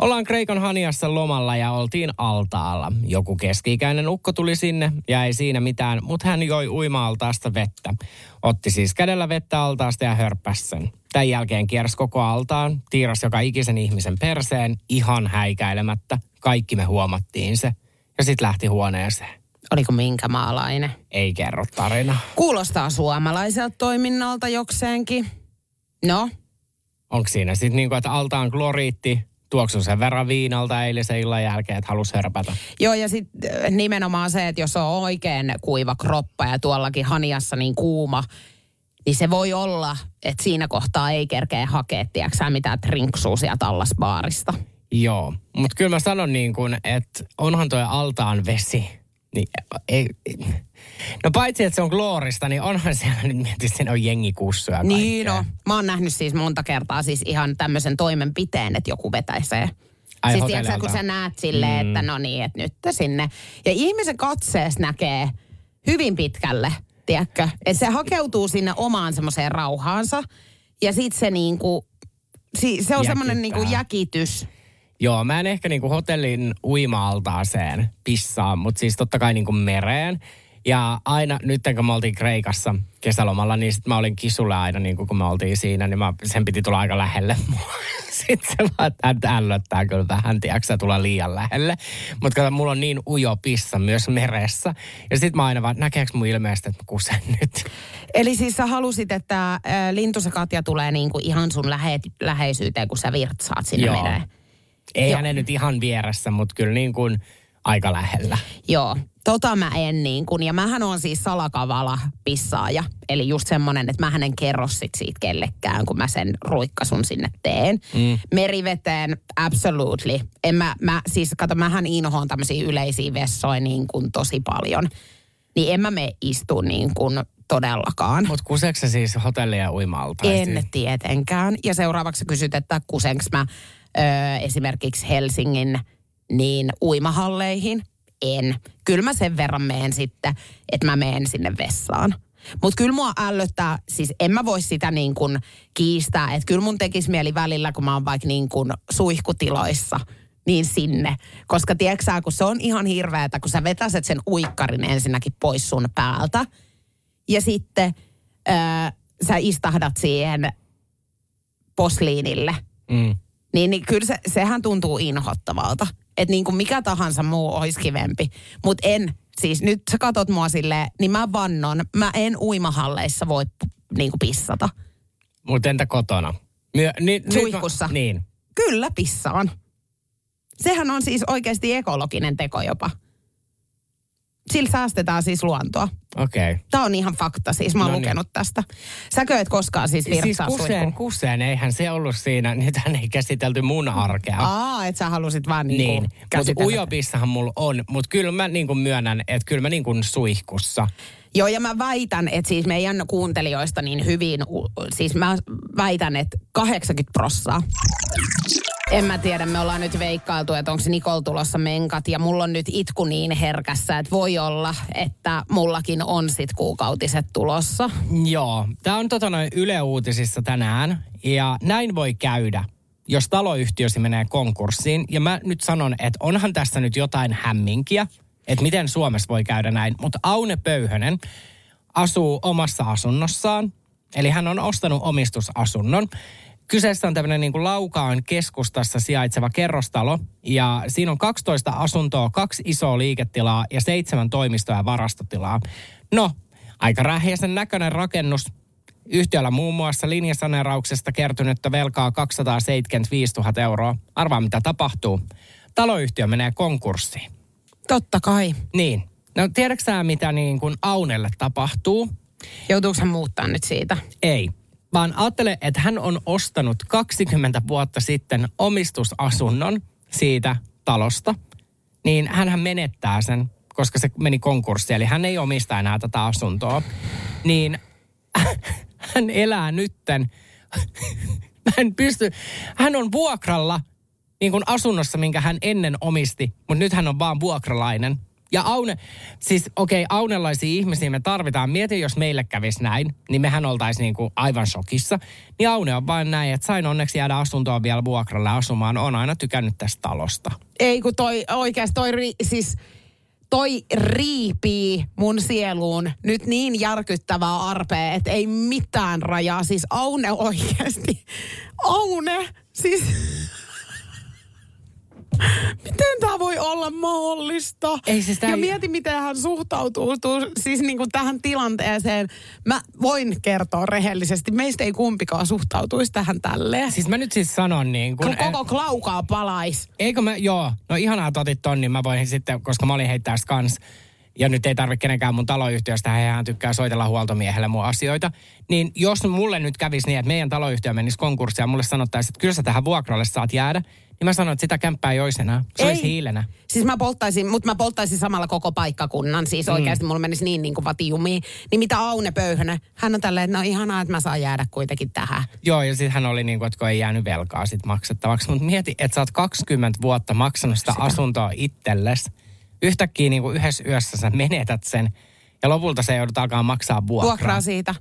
Ollaan Kreikan Haniassa lomalla ja oltiin altaalla. Joku keski-ikäinen ukko tuli sinne ja ei siinä mitään, mutta hän joi uima-altaasta vettä. Otti siis kädellä vettä altaasta ja hörppäsi sen. Tämän jälkeen kiersi koko altaan, tiiras joka ikisen ihmisen perseen, ihan häikäilemättä. Kaikki me huomattiin se. Ja sitten lähti huoneeseen. Oliko minkä maalainen? Ei kerro tarina. Kuulostaa suomalaiselta toiminnalta jokseenkin. No, onko siinä sitten niin kuin, että altaan kloriitti, tuoksun sen verran viinalta eilisen illan jälkeen, että halus hörpätä. Joo, ja sitten nimenomaan se, että jos on oikein kuiva kroppa ja tuollakin haniassa niin kuuma, niin se voi olla, että siinä kohtaa ei kerkeä hakea, tiedätkö mitään trinksua sieltä allasbaarista. Joo, mutta kyllä mä sanon niin kuin, että onhan tuo altaan vesi. Niin, ei, no paitsi, että se on kloorista, niin onhan siellä nyt mietit, siinä on jengikussuja Niin no, mä oon nähnyt siis monta kertaa siis ihan tämmöisen toimenpiteen, että joku vetäisee. Ai siis tiedätkö, kun sä näet silleen, mm. että no niin, että nyt sinne. Ja ihmisen katseessa näkee hyvin pitkälle, tiedätkö? Että se hakeutuu sinne omaan semmoiseen rauhaansa. Ja sit se niinku, si, se on semmoinen niinku jäkitys. Joo, mä en ehkä niinku hotellin uima-altaaseen pissaa, mutta siis totta kai niinku mereen. Ja aina, nyt kun me oltiin Kreikassa kesälomalla, niin sit mä olin kisulle aina, niin kun me oltiin siinä, niin mä, sen piti tulla aika lähelle. Sitten se vaan ällöttää kyllä vähän, tiedätkö tulla liian lähelle. Mutta kato, mulla on niin ujo pissa myös meressä. Ja sitten mä aina vaan, näkeekö mun ilmeestä, että mä kusen nyt? Eli siis sä halusit, että äh, lintu se Katja tulee niinku ihan sun lähe, läheisyyteen, kun sä virtsaat sinne Joo. mereen. Eihän ne nyt ihan vieressä, mutta kyllä niin kuin aika lähellä. Joo, tota mä en niin kuin, ja mähän on siis salakavala pissaaja. Eli just semmonen, että mähän en kerro sit siitä kellekään, kun mä sen ruikkasun sinne teen. Mm. Meriveteen, absolutely. En mä, mä siis kato, mähän inhoon tämmöisiä yleisiä vessoja niin kuin tosi paljon. Niin en mä me istu niin kuin todellakaan. Mutta kuseeko se siis hotellia uimalta? En tietenkään. Ja seuraavaksi kysyt, että kusenks mä ö, esimerkiksi Helsingin niin uimahalleihin. En. Kyllä mä sen verran meen sitten, että mä meen sinne vessaan. Mutta kyllä mua ällöttää, siis en mä voi sitä niin kuin kiistää, että kyllä mun tekisi mieli välillä, kun mä oon vaikka niin kuin suihkutiloissa, niin sinne. Koska tiedätkö kun se on ihan hirveätä, kun sä vetäset sen uikkarin ensinnäkin pois sun päältä. Ja sitten öö, sä istahdat siihen posliinille. Mm. Niin, niin kyllä se, sehän tuntuu inhottavalta. Että niin kuin mikä tahansa muu olisi kivempi. Mutta en, siis nyt sä katot mua silleen, niin mä vannon, mä en uimahalleissa voi niin kuin pissata. Mutta entä kotona? Myö, ni, Suihkussa. Niin. Kyllä pissaan. Sehän on siis oikeasti ekologinen teko jopa. Sillä säästetään siis luontoa. Okei. Okay. Tämä on ihan fakta, siis mä oon No niin. lukenut tästä. Säkö et koskaan siis Siis virtsaa kuseen, suihkuun? kuseen, eihän se ollut siinä. Nythän ei käsitelty mun arkea. Aa, että sä halusit vaan niin, niin, niin mutta ujopissahan mulla on. Mutta kyllä mä niin kuin myönnän, että kyllä mä niin kuin suihkussa. Joo, ja mä väitän, että siis meidän kuuntelijoista niin hyvin, siis mä väitän, että 80 prossaa. En mä tiedä, me ollaan nyt veikkailtu, että onko Nikol tulossa menkat ja mulla on nyt itku niin herkässä, että voi olla, että mullakin on sit kuukautiset tulossa. Joo, tämä on tota noin Yle Uutisissa tänään. Ja näin voi käydä, jos taloyhtiösi menee konkurssiin. Ja mä nyt sanon, että onhan tässä nyt jotain hämminkiä, että miten Suomessa voi käydä näin. Mutta Aune Pöyhönen asuu omassa asunnossaan. Eli hän on ostanut omistusasunnon. Kyseessä on tämmöinen niin kuin Laukaan keskustassa sijaitseva kerrostalo. Ja siinä on 12 asuntoa, kaksi isoa liiketilaa ja seitsemän toimistoa ja varastotilaa. No, aika rähjäisen näköinen rakennus. Yhtiöllä muun muassa linjasaneerauksesta kertynyttä velkaa 275 000 euroa. Arvaa mitä tapahtuu. Taloyhtiö menee konkurssiin. Totta kai. Niin. No tiedätkö sä, mitä niin kuin Aunelle tapahtuu? Joutuuko hän muuttaa nyt siitä? Ei. Vaan ajattele, että hän on ostanut 20 vuotta sitten omistusasunnon siitä talosta. Niin hän menettää sen, koska se meni konkurssiin. Eli hän ei omista enää tätä asuntoa. Niin hän elää nytten. Mä en pysty. Hän on vuokralla niin kuin asunnossa, minkä hän ennen omisti, mutta nyt hän on vaan vuokralainen. Ja Aune, siis okei, okay, aunelaisia ihmisiä me tarvitaan. Mieti, jos meille kävisi näin, niin mehän oltaisiin niin kuin aivan shokissa. Niin Aune on vain näin, että sain onneksi jäädä asuntoon vielä vuokralle asumaan. On aina tykännyt tästä talosta. Ei kun toi oikeasti toi ri, siis toi riipii mun sieluun nyt niin järkyttävää arpea, että ei mitään rajaa. Siis Aune oikeasti. Aune, siis... Miten tämä voi olla mahdollista? Ei siis tää ja mieti, miten hän suhtautuu tuu, siis niin kuin tähän tilanteeseen. Mä voin kertoa rehellisesti, meistä ei kumpikaan suhtautuisi tähän tälleen. Siis mä nyt siis sanon niin kun... kun koko klaukaa palais. Eikö mä, joo, no ihanaa, että otit ton, niin mä voin sitten, koska mä olin heittää kans, ja nyt ei tarvitse kenenkään mun taloyhtiöstä, hän tykkää soitella huoltomiehelle mun asioita, niin jos mulle nyt kävisi niin, että meidän taloyhtiö menisi konkurssiin ja mulle sanottaisiin, että kyllä sä tähän vuokralle saat jäädä, niin mä sanon, että sitä kämppää ei olisi enää. Se Ei. olisi hiilenä. Siis mä polttaisin, mutta mä polttaisin samalla koko paikkakunnan. Siis mm. oikeasti mulla menisi niin, niin kuin vatijumiin. Niin mitä Aune Pöyhönen, hän on tälleen, että no ihanaa, että mä saan jäädä kuitenkin tähän. Joo, ja sitten hän oli niin kuin, että kun ei jäänyt velkaa sit maksettavaksi. Mutta mieti, että sä oot 20 vuotta maksanut sitä, sitä. asuntoa itsellesi. Yhtäkkiä niin kuin yhdessä yössä sä menetät sen. Ja lopulta se joudut alkaa maksaa vuokraa. Vuokraa siitä.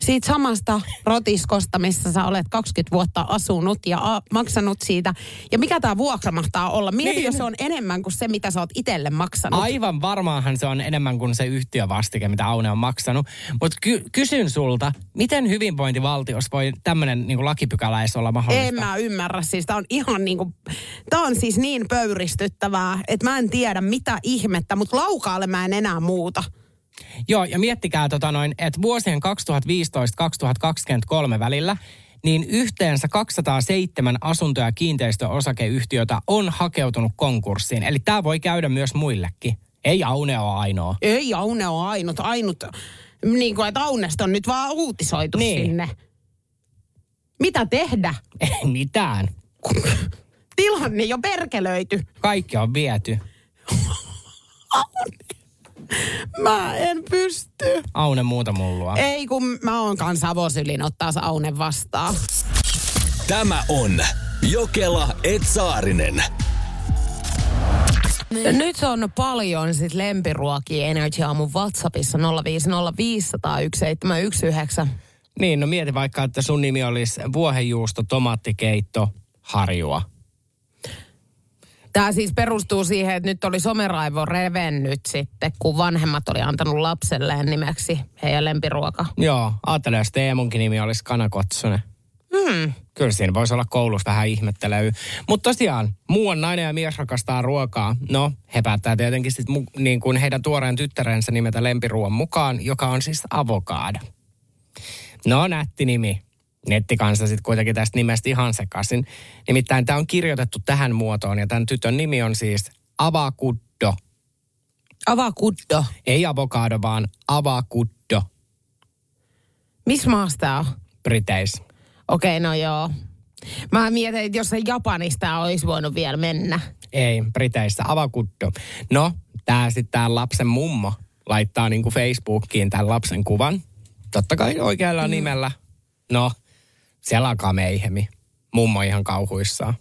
Siitä samasta rotiskosta, missä sä olet 20 vuotta asunut ja a- maksanut siitä. Ja mikä tämä vuokra mahtaa olla? Mieti, Niin. jos se on enemmän kuin se, mitä sä oot itselle maksanut. Aivan varmaanhan se on enemmän kuin se yhtiövastike, mitä Aune on maksanut. Mutta ky- kysyn sulta, miten hyvinvointivaltiossa voi tämmöinen niin lakipykälä edes olla mahdollista? En mä ymmärrä. Siis tää on ihan niinku, tää on siis niin pöyristyttävää, että mä en tiedä mitä ihmettä, mutta laukaalle mä en enää muuta. Joo, ja miettikää tota noin, että vuosien 2015-2023 välillä niin yhteensä 207 asunto- ja kiinteistöosakeyhtiötä on hakeutunut konkurssiin. Eli tämä voi käydä myös muillekin. Ei Aune ole ainoa. Ei Aune on ainut, ainut, niin kuin, että Aunesta on nyt vaan uutisoitu Niin. sinne. Mitä tehdä? Ei mitään. Tilanne jo perkelöity. Kaikki on viety. Mä en pysty. Aune muuta mullua. Ei kun mä oon kanssa avosylin ottaa Aune vastaan. Tämä on Jokela Etsaarinen. Nyt on paljon sit lempiruokia Energy Aamun WhatsAppissa 050501719. Niin, no mieti vaikka, että sun nimi olisi vuohenjuusto, tomaattikeitto, harjua. Tämä siis perustuu siihen, että nyt oli someraivo revennyt sitten, kun vanhemmat oli antanut lapselleen nimeksi heidän lempiruoka. Joo, ajattele, jos Teemunkin nimi olisi Kanakotsonen. Hmm. Kyllä siinä voisi olla koulussa vähän ihmettelyä. Mutta tosiaan, muuan nainen ja mies rakastaa ruokaa. No, he päättää tietenkin sit mu- niin kuin heidän tuoreen tyttärensä nimetä lempiruoan mukaan, joka on siis avokaado. No, nätti nimi. Nettikansa sitten kuitenkin tästä nimestä ihan sekaisin. Nimittäin tämä on kirjoitettu tähän muotoon ja tämän tytön nimi on siis Avakuddo. Avakuddo. Ei avokaado, vaan Avakuddo Missä maassa tää on? Briteissä. Okei, no joo. Mä mietin, että jos se Japanista olisi voinut vielä mennä. Ei, Briteissä avakuddo. No, tää sitten tää lapsen mummo laittaa niinku Facebookiin tämän lapsen kuvan. Totta kai oikealla mm. nimellä. No, siellä alkaa meihemi. Mummo ihan kauhuissaan.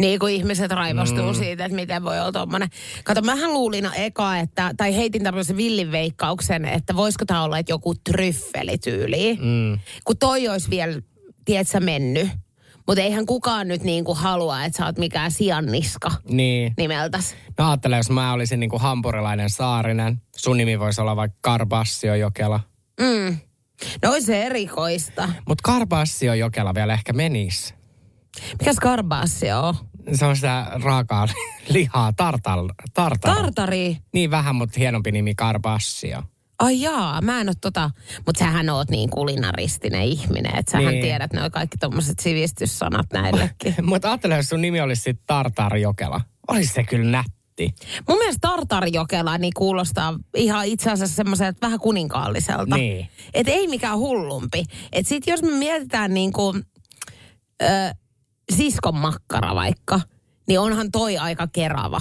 Niin kuin ihmiset raivostuu mm. siitä, että miten voi olla tommonen. Kato, mähän luulin eka, että, tai heitin tämmöisen villin veikkauksen, että voisiko tämä olla että joku tryffelityyli. Mm. Kun toi olisi vielä, tiedätkö, mennyt. Mutta eihän kukaan nyt niinku halua, että sä oot mikään sianniska Niin. nimeltäs. No ajattele, jos mä olisin niinku hampurilainen saarinen. Sun nimi voisi olla vaikka Karbassio Jokela. Mm. No olisi se erikoista. Mutta Karbassio Jokela vielä ehkä menisi. Mikäs karbaassi on? Se on sitä raakaa lihaa, tartal, tartar. Tartari. niin vähän, mutta hienompi nimi Karbassio. Ai jaa, mä en oo tota, mutta sähän oot niin kulinaristinen ihminen, että sähän Niin. tiedät noin kaikki tommoset sivistyssanat näillekin. Mutta ajattele, jos sun nimi olisi sitten Tartar Jokela. Olisi se kyllä nätti. Mun mielestä Tartarjokela niin kuulostaa ihan itse asiassa semmoiselta vähän kuninkaalliselta. Niin. Et ei mikään hullumpi. Et sit jos me mietitään niin kuin, ö, siskon makkara vaikka, niin onhan toi aika kerava.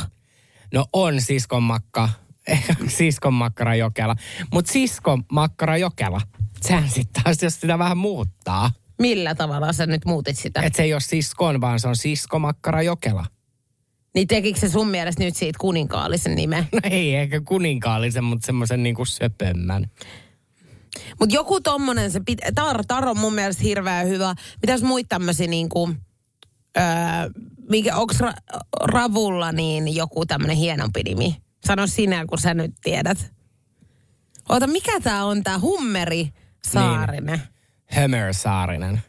No on siskon makka, siskon makkara Jokela. Mutta siskon makkara Jokela, sehän sitten taas, jos sitä vähän muuttaa. Millä tavalla sä nyt muutit sitä? Että se ei ole siskon, vaan se on siskomakkara Jokela. Niin tekikö se sun mielestä nyt siitä kuninkaallisen nimen? No ei ehkä kuninkaallisen, mutta semmoisen niinku söpömmän. Mutta joku tommonen, se pit, tar, tar on mun mielestä hirveän hyvä. Mitäs muita tämmöisiä niinku, öö, mikä, onks ra, Ravulla niin joku tämmönen hienompi nimi? Sano sinä, kun sä nyt tiedät. Oota, mikä tää on tää Hummeri Saarinen? Hömör Saarinen.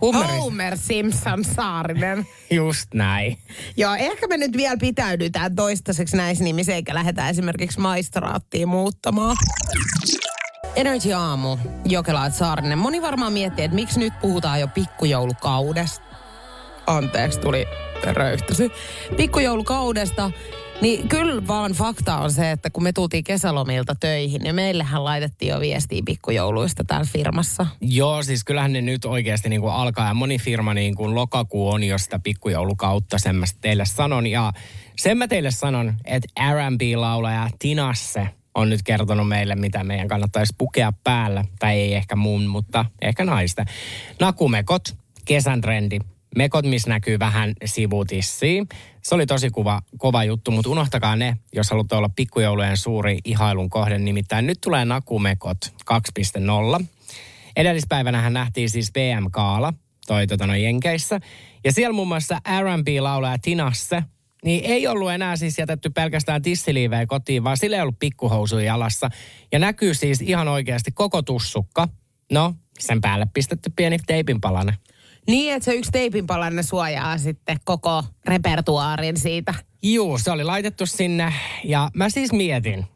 Hummeri. Homer Simpson Saarinen. Just näin. Joo, ehkä me nyt vielä pitäydytään toistaiseksi näissä nimissä, eikä lähdetä esimerkiksi maistraattiin muuttamaan. Energy Aamu, Jokelaat Saarinen. Moni varmaan miettii, että miksi nyt puhutaan jo pikkujoulukaudesta. Anteeksi, tuli röyhtäsy. Pikkujoulukaudesta. Niin kyllä vaan fakta on se, että kun me tultiin kesälomilta töihin, niin meillähän laitettiin jo viestiä pikkujouluista täällä firmassa. Joo, siis kyllähän ne nyt oikeasti niin kuin alkaa ja moni firma niin kuin lokakuu on jo sitä pikkujoulukautta, sen mä teille sanon. Ja sen mä teille sanon, että R&B-laulaja Tinasse on nyt kertonut meille, mitä meidän kannattaisi pukea päällä. Tai ei ehkä mun, mutta ehkä naista. Nakumekot, kesän trendi. Mekot, missä näkyy vähän sivutissiin. Se oli tosi kuva, kova juttu, mutta unohtakaa ne, jos haluatte olla pikkujoulujen suuri ihailun kohde. Nimittäin nyt tulee Nakumekot 2.0. Edellispäivänä nähtiin siis VM Kaala, toi tota, no, Jenkeissä. Ja siellä muun muassa R&B-laulaja Tinasse, niin ei ollut enää siis jätetty pelkästään tissiliivejä kotiin, vaan sillä ei ollut pikkuhousuja jalassa. Ja näkyy siis ihan oikeasti koko tussukka. No, sen päälle pistetty pieni teipinpalanen. Niin, että se yksi teipinpalanne suojaa sitten koko repertuaarin siitä. Juu, se oli laitettu sinne. Ja mä siis mietin,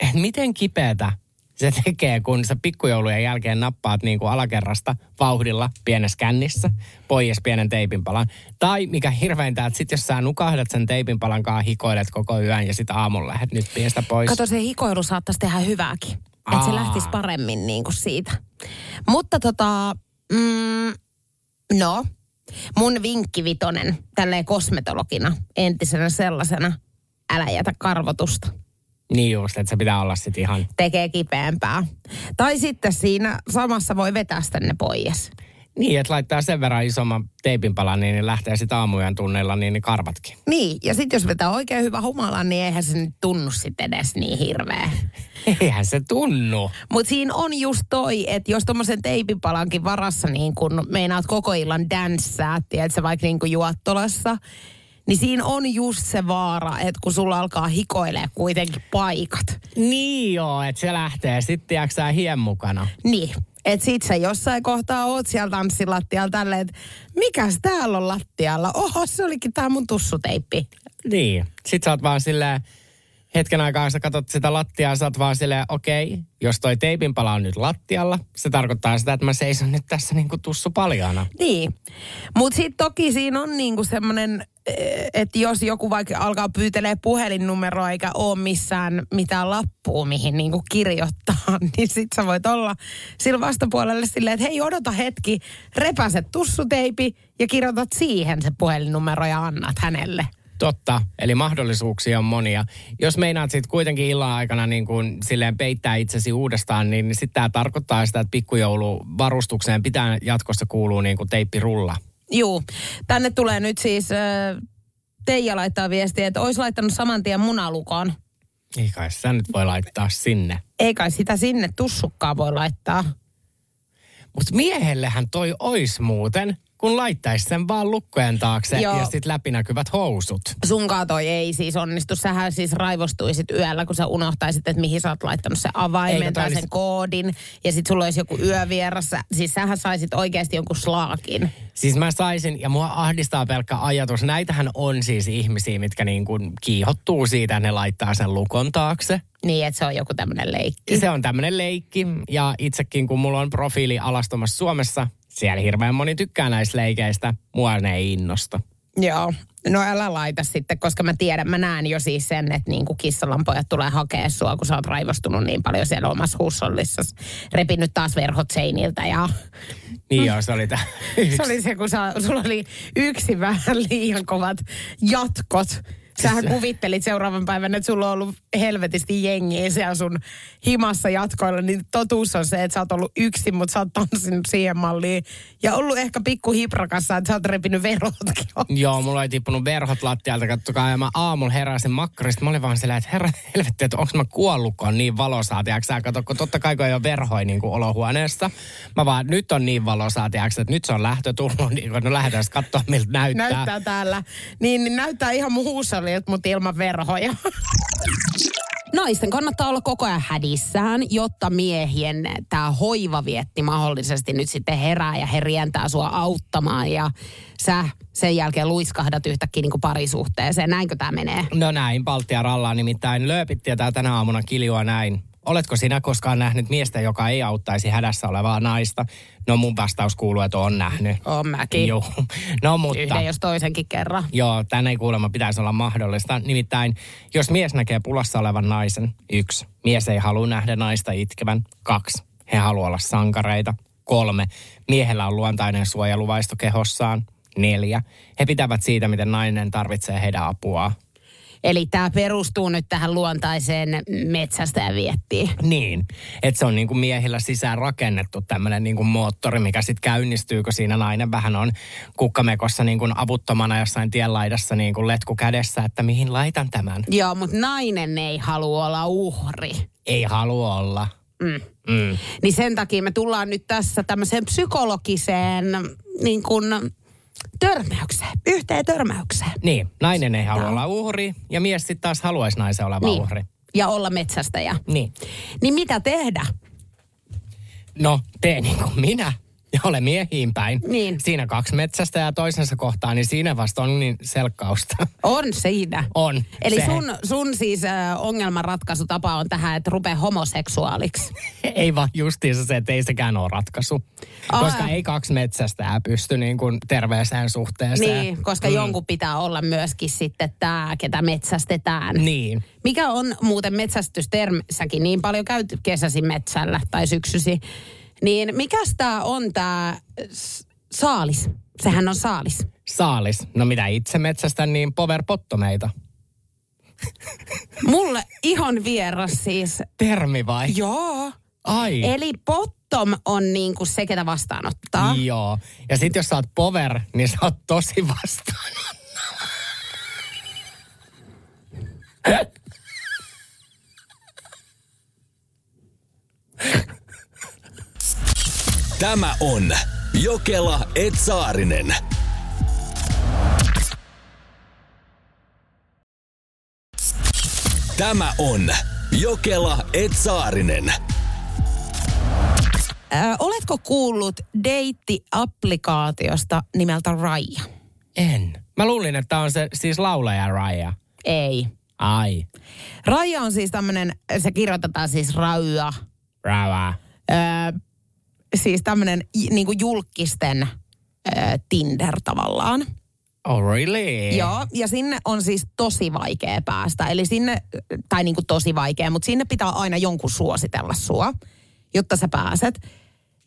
että miten kipeätä se tekee, kun sä pikkujoulujen jälkeen nappaat niin kuin alakerrasta vauhdilla pienessä kännissä, pois pienen teipinpalan. Tai mikä hirveintä, että sit jos sä nukahdat sen teipinpalan kanssa, hikoilet koko yön ja sitten aamulla lähdet nyt piestä pois. Kato, se hikoilu saattaisi tehdä hyvääkin. Että se lähtisi paremmin niin kuin siitä. Mutta tota, mm, no, mun vinkki vitonen, tälleen kosmetologina, entisenä sellaisena, älä jätä karvotusta. Niin just, että se pitää olla sitten ihan... Tekee kipeämpää. Tai sitten siinä samassa voi vetästä ne pois. Niin, että laittaa sen verran isomman teipinpalan, niin ne lähtee sitten aamujen tunneilla, niin ne karvatkin. Niin, ja sitten jos vetää oikein hyvä humala, niin eihän se nyt tunnu sitten edes niin hirveä. Eihän se tunnu. Mutta siinä on just toi, että jos tuommoisen teipipalankin varassa niin kun meinaat koko illan danssää, tiedätkö, vaikka niin juottolassa, niin siinä on just se vaara, että kun sulla alkaa hikoilee kuitenkin paikat. Niin joo, että se lähtee sitten jaksää hien mukana. Niin, että sit sä jossain kohtaa oot siellä tanssilattialla tälleen, että mikäs täällä on lattialla? Oho, se olikin tää mun tussuteippi. Niin. Sitten sä oot vaan silleen, hetken aikaa sä katsot sitä lattiaa, sä oot vaan silleen, okei, jos toi teipinpala on nyt lattialla, se tarkoittaa sitä, että mä seison nyt tässä niinku tussu paljaana. Niin, mutta sitten toki siinä on niinku semmoinen, että jos joku vaikka alkaa pyytelee puhelinnumeroa eikä ole missään mitään lappua, mihin niinku kirjoittaa, niin sit sä voit olla sillä vastapuolelle silleen, että hei odota hetki, repäset tussuteipi ja kirjoitat siihen se puhelinnumero ja annat hänelle. Totta, eli mahdollisuuksia on monia. Jos meinaat sitten kuitenkin illan aikana niin kuin silleen peittää itsesi uudestaan, niin, sitten tämä tarkoittaa sitä, että pikkujouluvarustukseen pitää jatkossa kuuluu niin kuin teippirulla. Juu, tänne tulee nyt siis, äh, Teija laittaa viestiä, että olisi laittanut saman tien munalukon. Ei kai sä nyt voi laittaa sinne. Ei kai sitä sinne tussukkaa voi laittaa. Mutta miehellehän toi ois muuten, kun laittaisi sen vaan lukkojen taakse Joo. ja sitten läpinäkyvät housut. Sunkaan toi ei siis onnistu. Sähän siis raivostuisit yöllä, kun sä unohtaisit, että mihin sä oot laittanut sen Eikö avaimen toi tai sen olisi- koodin. Ja sit sulla olisi joku yövierassa. Siis sähän saisit oikeasti jonkun slaakin. Siis mä saisin, ja mua ahdistaa pelkkä ajatus. Näitähän on siis ihmisiä, mitkä niin kuin kiihottuu siitä, että ne laittaa sen lukon taakse. Niin, että se on joku tämmönen leikki. Se on tämmöinen leikki, ja itsekin kun mulla on profiili alastomassa Suomessa, siellä hirveän moni tykkää näistä leikeistä. Mua ne ei innosta. Joo. No älä laita sitten, koska mä tiedän, mä näen jo siis sen, että niin kuin kissalanpojat tulee hakea sua, kun sä oot raivostunut niin paljon siellä omassa huussollissa. Repinyt taas verhot seiniltä ja Niin joo, se oli tämä. se oli se, kun sä, sulla oli yksi vähän liian kovat jatkot. Sähän kuvittelit seuraavan päivän, että sulla on ollut helvetisti jengiä siellä sun himassa jatkoilla, niin totuus on se, että sä oot ollut yksin, mutta sä oot tanssinut siihen malliin. Ja ollut ehkä pikku hiprakassa, että sä oot repinyt verotkin. Joo, mulla ei tippunut verhot lattialta, kattokaa. Ja mä aamulla heräsin makkarista. Mä olin vaan silleen, että herra helvetti, että onko mä kuollut, kun on niin valosaa, sä? Kato, kun totta kai kun ei ole verhoja niin kuin olohuoneessa. Mä vaan, nyt on niin valosaa, tiiäks, että nyt se on lähtö tullut, niin kuin, no lähdetään katsoa, miltä näyttää. näyttää täällä. Niin, niin näyttää ihan mun huussolilta, mutta ilman verhoja. naisten kannattaa olla koko ajan hädissään, jotta miehien tämä hoiva vietti mahdollisesti nyt sitten herää ja he rientää sua auttamaan ja sä sen jälkeen luiskahdat yhtäkkiä niin kuin parisuhteeseen. Näinkö tämä menee? No näin, Baltia Rallaa nimittäin lööpit tietää tänä aamuna kiljua näin. Oletko sinä koskaan nähnyt miestä, joka ei auttaisi hädässä olevaa naista? No mun vastaus kuuluu, että on nähnyt. On mäkin. Joo. No mutta... Yhden jos toisenkin kerran. Joo, tänne ei kuulemma pitäisi olla mahdollista. Nimittäin, jos mies näkee pulassa olevan naisen, yksi, mies ei halua nähdä naista itkevän, kaksi, he haluaa olla sankareita, kolme, miehellä on luontainen suojeluvaisto kehossaan, neljä, he pitävät siitä, miten nainen tarvitsee heidän apua. Eli tämä perustuu nyt tähän luontaiseen metsästäjäviettiin. Niin, että se on niin kuin miehillä sisään rakennettu tämmöinen niin kuin moottori, mikä sitten käynnistyy, kun siinä nainen vähän on kukkamekossa niin kuin avuttomana jossain tienlaidassa niin kuin letku kädessä, että mihin laitan tämän. Joo, mutta nainen ei halua olla uhri. Ei halua olla. Mm. Mm. Niin sen takia me tullaan nyt tässä tämmöiseen psykologiseen niin kuin törmäykseen, yhteen törmäykseen. Niin, nainen ei halua olla uhri ja mies sitten taas haluaisi naisen olevan Niin. uhri. Ja olla metsästäjä. Niin. Niin mitä tehdä? No, tee niin kuin minä ja ole miehiin päin. Niin. Siinä kaksi metsästä ja toisensa kohtaa, niin siinä vasta on niin selkkausta. On siinä. On. Eli Se- sun, sun siis äh, ongelmanratkaisutapa on tähän, että rupee homoseksuaaliksi. Ei vaan justiinsa se, että ei sekään ole ratkaisu. Aa. Koska ei kaksi metsästää pysty niin kuin terveeseen suhteeseen. Niin, koska mm. jonkun pitää olla myöskin sitten tämä, ketä metsästetään. Niin. Mikä on muuten metsästystermissäkin niin paljon käyty kesäsi metsällä tai syksysi, niin mikäs tämä on tämä saalis? Sehän on saalis. Saalis. No mitä itse metsästän, niin powerpottomeita. Mulle ihan vieras siis. Termi vai? Joo. Ai. Eli pottom on niinku se, ketä vastaanottaa. Joo. Ja sit jos sä oot power, niin sä oot tosi vastaan. Tämä on Jokela Etsaarinen. Tämä on Jokela Etsaarinen. Ö, oletko kuullut deitti-applikaatiosta nimeltä Raija? En. Mä luulin, että on se siis laulaja Raya. Ei. Ai. Raija on siis tämmönen, se kirjoitetaan siis Rauja. Raya. Ö, siis tämmönen niinku julkisten ö, Tinder tavallaan. Oh really? Joo, ja sinne on siis tosi vaikea päästä. Eli sinne, tai niinku tosi vaikea, mutta sinne pitää aina jonkun suositella sua, jotta sä pääset.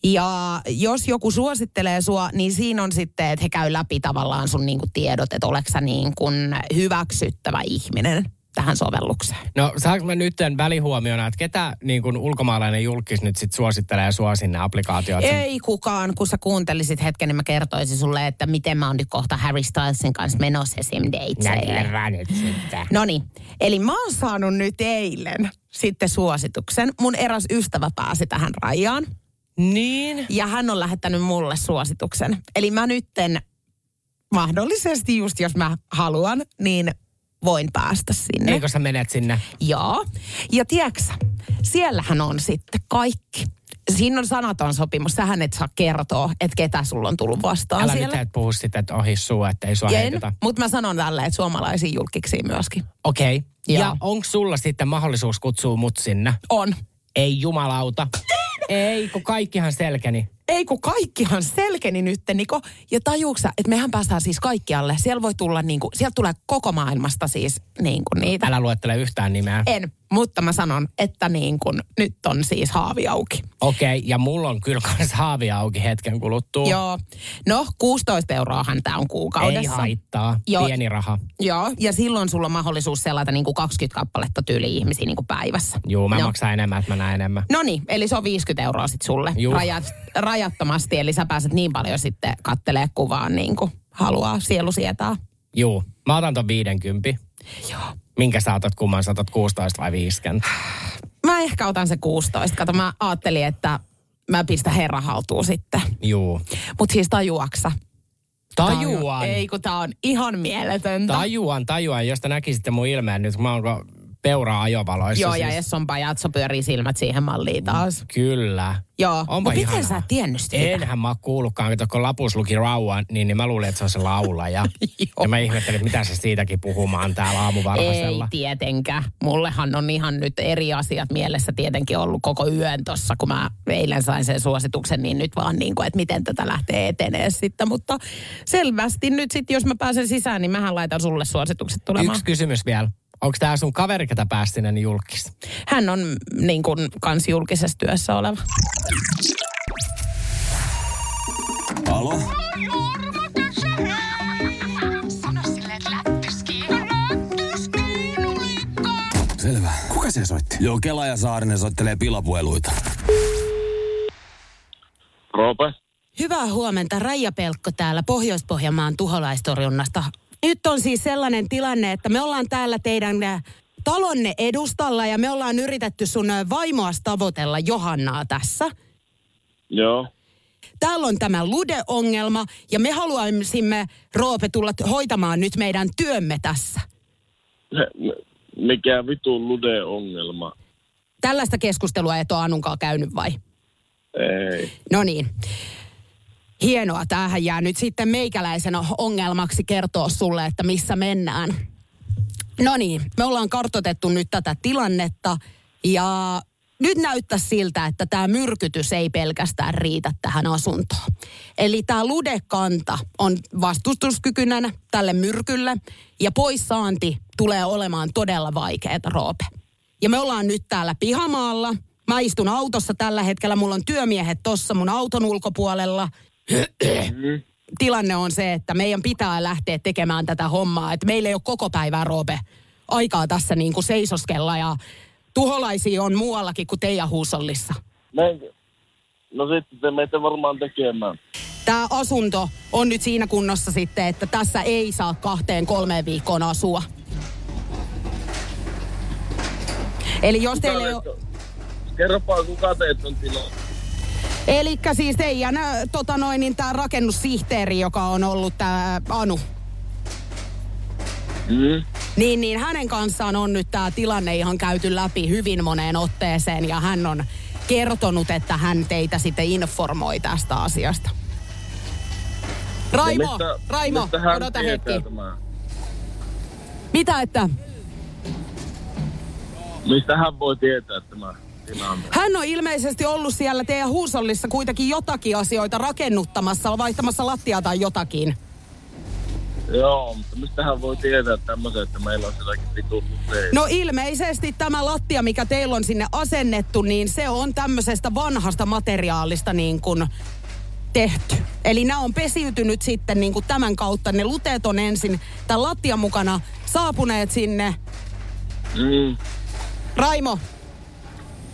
Ja jos joku suosittelee sua, niin siinä on sitten, että he käy läpi tavallaan sun niinku tiedot, että oleks sä niin kuin hyväksyttävä ihminen tähän sovellukseen. No saanko mä nyt välihuomiona, että ketä niin kun ulkomaalainen julkis nyt sit suosittelee sua sinne applikaatioon? Ei kukaan, kun sä kuuntelisit hetken, niin mä kertoisin sulle, että miten mä oon nyt kohta Harry Stylesin kanssa menossa esim. Sitten. No niin, eli mä oon saanut nyt eilen sitten suosituksen. Mun eräs ystävä pääsi tähän rajaan Niin? ja hän on lähettänyt mulle suosituksen. Eli mä nytten mahdollisesti just jos mä haluan, niin voin päästä sinne. Eikö sä menet sinne? Joo. Ja tiedätkö, siellähän on sitten kaikki. Siinä on sanaton sopimus. Sähän et saa kertoa, että ketä sulla on tullut vastaan Älä siellä. nyt et puhu sitten, että ohi suu, että ei sua En, heitetä. mutta mä sanon tälle, että suomalaisiin julkiksi myöskin. Okei. Okay. Joo. Ja onko sulla sitten mahdollisuus kutsua mut sinne? On. Ei jumalauta. Ei, kun kaikkihan selkeni. Ei kun kaikkihan selkeni nyt, Niko. Ja tajuuksä, että mehän päästään siis kaikkialle. Siellä voi tulla niinku, sieltä tulee koko maailmasta siis niinku niitä. Älä luettele yhtään nimeä. En, mutta mä sanon, että niin kuin, nyt on siis haavi auki. Okei, okay, ja mulla on kyllä kans haavi auki hetken kuluttua. Joo. No, 16 euroahan tämä on kuukaudessa. Ei haittaa. Joo. Pieni raha. Joo, ja silloin sulla on mahdollisuus selata niin kuin 20 kappaletta tyyli ihmisiä niin kuin päivässä. Juu, mä no. maksan enemmän, että mä näen enemmän. No niin, eli se on 50 euroa sitten sulle Juu. Rajat, rajattomasti. Eli sä pääset niin paljon sitten kattelee kuvaan niin kuin haluaa sielu sietää. Juu, mä otan ton 50. Joo. Minkä sä otat, kumman sä otat 16 vai 50? Mä ehkä otan se 16. Kato, mä ajattelin, että mä pistän herra haltuun sitten. Juu. Mutta siis tajuaksa. Tajuan. Ei, kun tää on ihan mieletöntä. Tajuan, tajuan. Jos te näkisitte mun ilmeen nyt, kun mä oon peuraa ajovaloissa. Joo, ja siis. Esson Pajatso pyörii silmät siihen malliin taas. Kyllä. Joo, Onpa mutta miten sä et tiennyt sitä? Enhän mä oon kuullutkaan, kato, kun lapus luki rauhan, niin, niin mä luulin, että se on se laulaja. Ja mä ihmettelin, että mitä se siitäkin puhumaan täällä Ei aamuvarhaisella. tietenkään. Mullehan on ihan nyt eri asiat mielessä tietenkin ollut koko yön tossa, kun mä eilen sain sen suosituksen, niin nyt vaan niin kuin, että miten tätä lähtee etenee sitten. Mutta selvästi nyt sitten, jos mä pääsen sisään, niin mähän laitan sulle suositukset tulemaan. Yksi kysymys vielä. Onko tämä sun kaveri, ketä päästinen niin julkis? Hän on niin kuin kans julkisessa työssä oleva. Alo? Selvä. Kuka se soitti? Joo, Kela ja Saarinen soittelee pilapueluita. Roope? Hyvää huomenta, Raija Pelkko täällä Pohjois-Pohjanmaan tuholaistorjunnasta. Nyt on siis sellainen tilanne, että me ollaan täällä teidän äh, talonne edustalla ja me ollaan yritetty sun äh, vaimoas tavoitella Johannaa tässä. Joo. Täällä on tämä lude-ongelma ja me haluaisimme, Roope, tulla hoitamaan nyt meidän työmme tässä. Mikä vitun lude-ongelma? Tällaista keskustelua et ole Annunkaan käynyt vai? Ei. No niin. Hienoa. Tämähän jää nyt sitten meikäläisen ongelmaksi kertoa sulle, että missä mennään. No niin, me ollaan kartotettu nyt tätä tilannetta ja nyt näyttää siltä, että tämä myrkytys ei pelkästään riitä tähän asuntoon. Eli tämä ludekanta on vastustuskykyinen tälle myrkylle ja poissaanti tulee olemaan todella vaikeaa, Roope. Ja me ollaan nyt täällä pihamaalla. Mä istun autossa tällä hetkellä, mulla on työmiehet tossa mun auton ulkopuolella. Tilanne on se, että meidän pitää lähteä tekemään tätä hommaa. Että meillä ei ole koko päivää, Roope, aikaa tässä niin kuin seisoskella ja tuholaisia on muuallakin kuin teidän huusollissa. Me... No sitten te meitä varmaan tekemään. Tämä asunto on nyt siinä kunnossa sitten, että tässä ei saa kahteen kolmeen viikkoon asua. Eli jos teillä ei ole... Kerropa, kuka teet on tila. Eli siis teidän, tota noin, niin tämä rakennussihteeri, joka on ollut tämä Anu, Mm. niin, niin hänen kanssaan on nyt tämä tilanne ihan käyty läpi hyvin moneen otteeseen ja hän on kertonut, että hän teitä sitten informoi tästä asiasta. Raimo, mistä, Raimo, mistä odota hetki. Tämän? Mitä, että Mistä hän voi tietää tämä? Hän on ilmeisesti ollut siellä teidän huusollissa kuitenkin jotakin asioita rakennuttamassa, vaihtamassa lattiaa tai jotakin. Joo, mutta mistä hän voi tietää tämmöisen, että meillä on sielläkin vitun? No ilmeisesti tämä lattia, mikä teillä on sinne asennettu, niin se on tämmöisestä vanhasta materiaalista niin kuin tehty. Eli nämä on pesiytynyt sitten niin kuin tämän kautta. Ne luteet on ensin tämän lattian mukana saapuneet sinne. Mm. Raimo,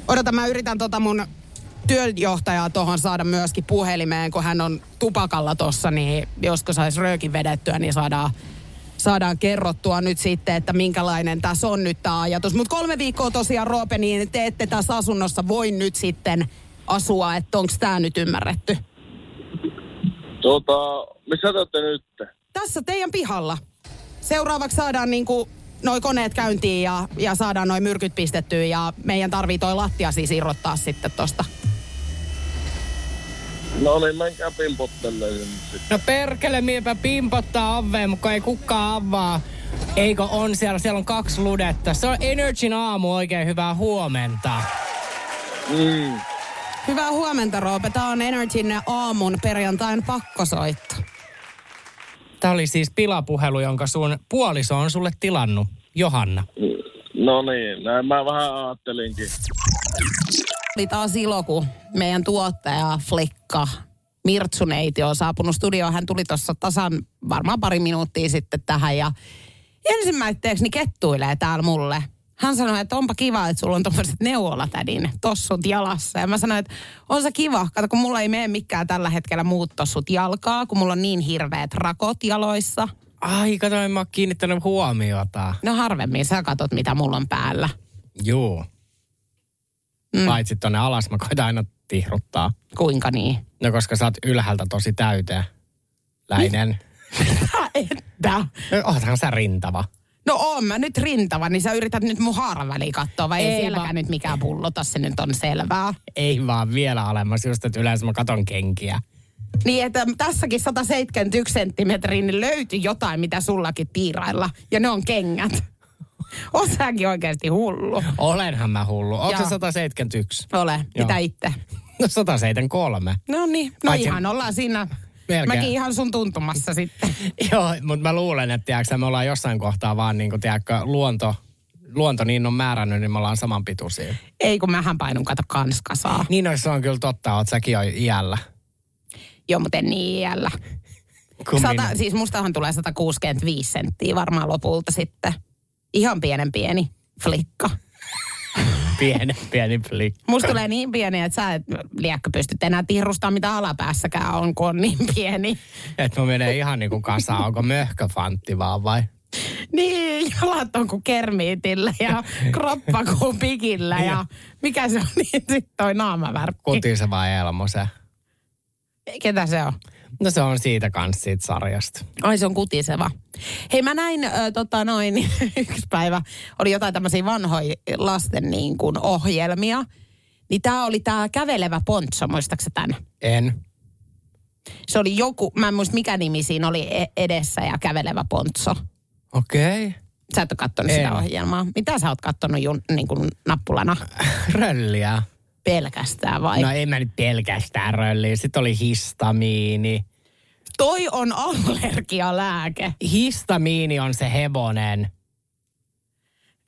odota mä yritän tota mun työjohtajaa tuohon saada myöskin puhelimeen, kun hän on tupakalla tossa, niin josko saisi röökin vedettyä, niin saadaan, saadaan kerrottua nyt sitten, että minkälainen tässä on nyt tämä ajatus. Mutta kolme viikkoa tosiaan, Roope, niin te ette tässä asunnossa voi nyt sitten asua, että onko tämä nyt ymmärretty? Tuota, missä te olette nyt? Tässä teidän pihalla. Seuraavaksi saadaan niinku noi koneet käyntiin ja, ja saadaan noi myrkyt pistettyä ja meidän tarvii toi lattia siis irrottaa sitten tosta. No niin, menkää sitten. No perkele, miepä pimpottaa oveen, mutta ei kukaan avaa. Eikö on siellä? Siellä on kaksi ludetta. Se on Energyn aamu oikein hyvää huomenta. Mm. Hyvää huomenta, Roope. Tämä on Energyn aamun perjantain pakkosoitto. Tämä oli siis pilapuhelu, jonka sun puoliso on sulle tilannut. Johanna. No niin, näin mä vähän ajattelinkin. Oli taas ilo, kun meidän tuottaja Flikka Mirtsuneiti on saapunut studioon. Hän tuli tuossa tasan varmaan pari minuuttia sitten tähän ja ensimmäiseksi niin kettuilee täällä mulle. Hän sanoi, että onpa kiva, että sulla on tommoset neuvolatädin tossut jalassa. Ja mä sanoin, että on se kiva. Kato, kun mulla ei mene mikään tällä hetkellä muut tossut jalkaa, kun mulla on niin hirveät rakot jaloissa. Ai, kato, en mä oon kiinnittänyt huomiota. No harvemmin sä katot, mitä mulla on päällä. Juu. Mm. Paitsi tonne alas mä koitan aina tihruttaa. Kuinka niin? No koska sä oot ylhäältä tosi täyteen. Läinen. Että. Oothan sä rintava. No oon mä nyt rintava, niin sä yrität nyt mun haaraväliin katsoa, vai ei, Ei sielläkään vaan- nyt mikään pullota, se nyt on selvää. Ei vaan vielä alemmas, just että yleensä mä katon kenkiä. Niin, että tässäkin 171 senttimetriä, niin löytyi jotain, mitä sullakin tiirailla. Ja ne on kengät. Oot säkin oikeasti hullu. Olenhan mä hullu. Onko se Joo. 171? Ole, mitä Joo. itse. No 173. No niin, no Paitsi- ihan ollaan siinä. Melkein. Mäkin ihan sun tuntumassa sitten. Joo, mutta mä luulen, että tiedätkö, me ollaan jossain kohtaa vaan niin kuin, tiedätkö, luonto, luonto niin on määrännyt, niin me ollaan samanpituisia. Ei kun mähän painun kato kanskasaa. Niin no, se on kyllä totta, oot säkin jo iällä. Joo, mutta en niin iällä. Kun Sata, minä. siis mustahan tulee 165 senttiä varmaan lopulta sitten. Ihan pienen pieni flikka. Pieni, pieni flick. Musta tulee niin pieni, että sä et liekkä pystyt enää tirrustamaan mitä alapäässäkään on, kun on niin pieni. Että mä menee ihan niin kuin kasaan. Onko möhköfantti vaan vai? Niin, jalat on kuin kermiitillä ja kroppa kuin pikillä ja mikä se on niin sit toi naamavärkki. Kutiseva Elmo se. Ketä se on? No se on siitä kanssa siitä sarjasta. Ai se on kutiseva. Hei mä näin äh, tota noin, yksi päivä oli jotain tämmöisiä vanhoja lasten niin kuin ohjelmia. Niin tää oli tää kävelevä pontso, muistaaksä tän? En. Se oli joku, mä en muista mikä nimi siinä oli e- edessä ja kävelevä pontso. Okei. Okay. Sä et ole kattonut sitä En. ohjelmaa. Mitä sä oot kattonut jun, niin kuin nappulana? Rölliä. Pelkästään vai? No ei mä nyt pelkästään rölliä. Sitten oli histamiini. Toi on allergialääke. Histamiini on se hevonen.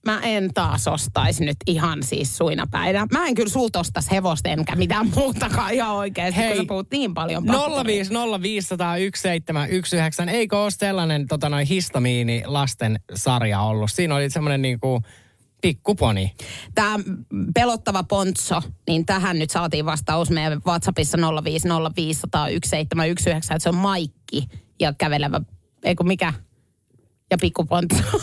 Mä en taas ostaisi nyt ihan siis suinapäinä. Mä en kyllä sulta ostais hevosta enkä mitään muutakaan ihan oikeasti, Hei, kun sä puhut niin paljon pakuria. 050501719. Eikö ole sellainen tota, noin histamiini lasten sarja ollut? Siinä oli semmoinen niinku pikkuponi. Tämä pelottava pontso, niin tähän nyt saatiin vastaus meidän WhatsAppissa 050501719, että se on Maikki ja kävelevä, eikö mikä? Ja pikkupontso.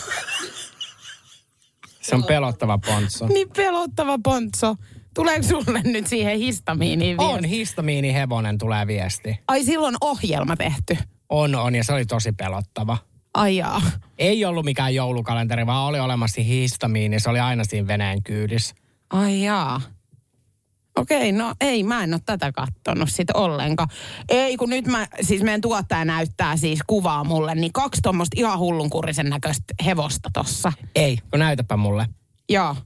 Se on pelottava pontso. niin pelottava pontso. Tuleeko sulle nyt siihen histamiiniin vielä? On histamiini hevonen tulee viesti. Ai silloin ohjelma tehty. On, on ja se oli tosi pelottava. Ai jaa. Ei ollut mikään joulukalenteri, vaan oli olemassa histamiini. Se oli aina siinä veneen kyydissä. Ai jaa. Okei, no ei, mä en ole tätä kattonut sit ollenkaan. Ei, kun nyt mä, siis meidän tuottaja näyttää siis kuvaa mulle, niin kaksi tuommoista ihan hullunkurisen näköistä hevosta tossa. Ei, kun näytäpä mulle. Joo,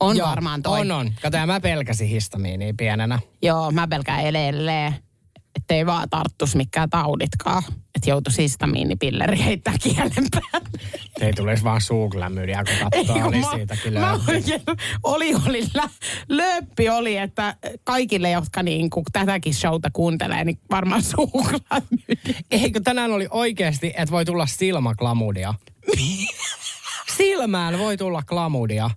on Joo, varmaan toi. On, on. Kato, ja mä pelkäsin histamiiniä pienenä. Joo, mä pelkään edelleen, ettei vaan tarttus mikään tauditkaan. Että joutuisi histamiinipilleri heittää kielen päälle. Ei tulisi vaan suuklämyriä, kun katsoo, oli mä- siitäkin mä oikein, oli, oli, lä, lööppi oli, että kaikille, jotka niin kuin tätäkin showta kuuntelee, niin varmaan suuklaamyy. Eikö tänään oli oikeasti, että voi tulla silmäklamudia? Silmään voi tulla klamudia.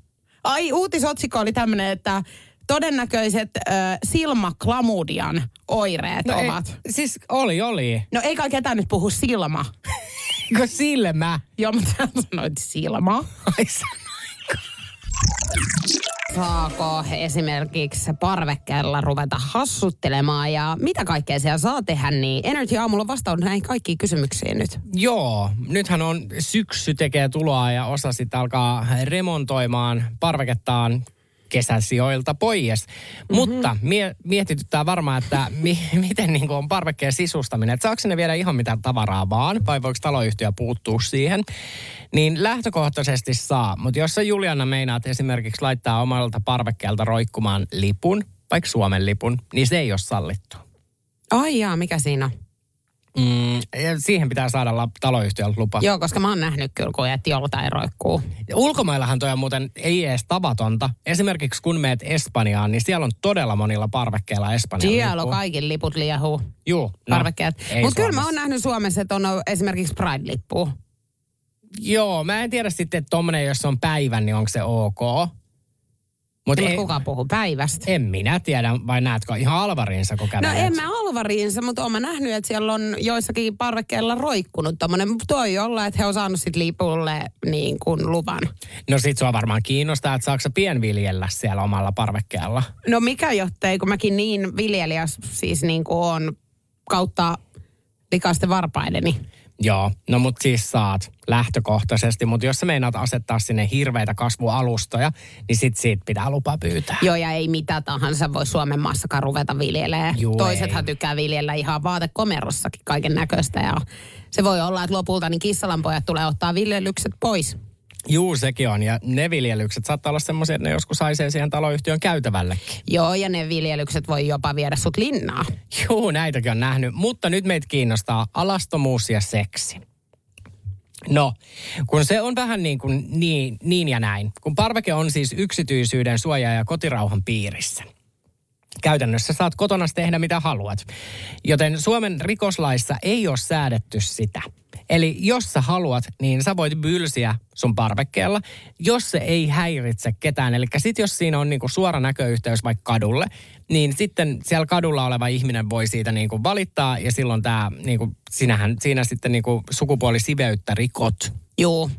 Ai, uutisotsikko oli tämmöinen, että todennäköiset äh, silmaklamudian oireet No ei, ovat. siis oli, oli. No ei kai ketään nyt puhu silma. Eikö silmä? Joo, mutta sä sanoit silma. Ai Saako esimerkiksi parvekkeella ruveta hassuttelemaan ja mitä kaikkea siellä saa tehdä, niin Energy Aamulla on vastaus näihin kaikkiin kysymyksiin nyt. Joo, nythän on syksy tekee tuloa ja osa sitten alkaa remontoimaan parvekettaan kesäsijoilta pois. Mm-hmm. Mutta mie- mietityttää varmaan, että mi- miten niin on parvekkeen sisustaminen. Että saako sinne viedä ihan mitä tavaraa vaan, vai voiko taloyhtiö puuttua siihen? Niin lähtökohtaisesti saa, mutta jos sä Juliana meinaat esimerkiksi laittaa omalta parvekkeelta roikkumaan lipun, vaikka Suomen lipun, niin se ei ole sallittu. Ai jaa, mikä siinä on? Mm, siihen pitää saada taloyhtiöltä lupa. Joo, koska mä oon nähnyt kyllä, kun että joltain roikkuu. Ulkomaillahan toi on muuten ei edes tavatonta. Esimerkiksi kun meet Espanjaan, niin siellä on todella monilla parvekkeilla Espanjan Siellä on kaikki liput liehuu. Juu, no, Parvekkeet. Mutta kyllä mä oon nähnyt Suomessa, että on esimerkiksi Pride-lippu. Joo, mä en tiedä sitten, että tommonen, jos on päivän, niin onko se ok. Mutta Mutta kuka puhuu päivästä? en minä tiedä, vai näetkö ihan alvariinsa, kun No kävelet? en mä alvariinsa, mutta oon mä nähnyt, että siellä on joissakin parvekkeilla roikkunut tommonen. Toi olla, että he on saanut sit lipulle niin kuin luvan. No sit sua varmaan kiinnostaa, että saako pienviljellä siellä omalla parvekkeella. No mikä jottei, kun mäkin niin viljelijäs siis niin kuin on kautta likaisten varpaideni. Joo, no mut siis saat lähtökohtaisesti, mutta jos sä meinaat asettaa sinne hirveitä kasvualustoja, niin sit siitä pitää lupa pyytää. Joo, ja ei mitä tahansa voi Suomen maassakaan ruveta viljelemään. Juu, Toisethan ei. tykkää viljellä ihan vaatekomerossakin kaiken näköistä. Ja se voi olla, että lopulta niin kissalanpojat tulee ottaa viljelykset pois. Juu, sekin on. Ja ne viljelykset saattaa olla semmoisia, että ne joskus haisee siihen taloyhtiön käytävällekin. Joo, ja ne viljelykset voi jopa viedä sut linnaa. Juu, näitäkin on nähnyt. Mutta nyt meitä kiinnostaa alastomuus ja seksi. No, kun se on vähän niin, kuin niin, niin ja näin. Kun parveke on siis yksityisyyden suoja ja kotirauhan piirissä. Käytännössä saat kotona tehdä mitä haluat. Joten Suomen rikoslaissa ei ole säädetty sitä. Eli jos sä haluat, niin sä voit bylsiä sun parvekkeella, jos se ei häiritse ketään. Eli sit jos siinä on niinku suora näköyhteys vaikka kadulle, niin sitten siellä kadulla oleva ihminen voi siitä niinku valittaa ja silloin tämä, niinku, sinähän, siinä sitten niinku sukupuolisiveyttä rikot. Joo.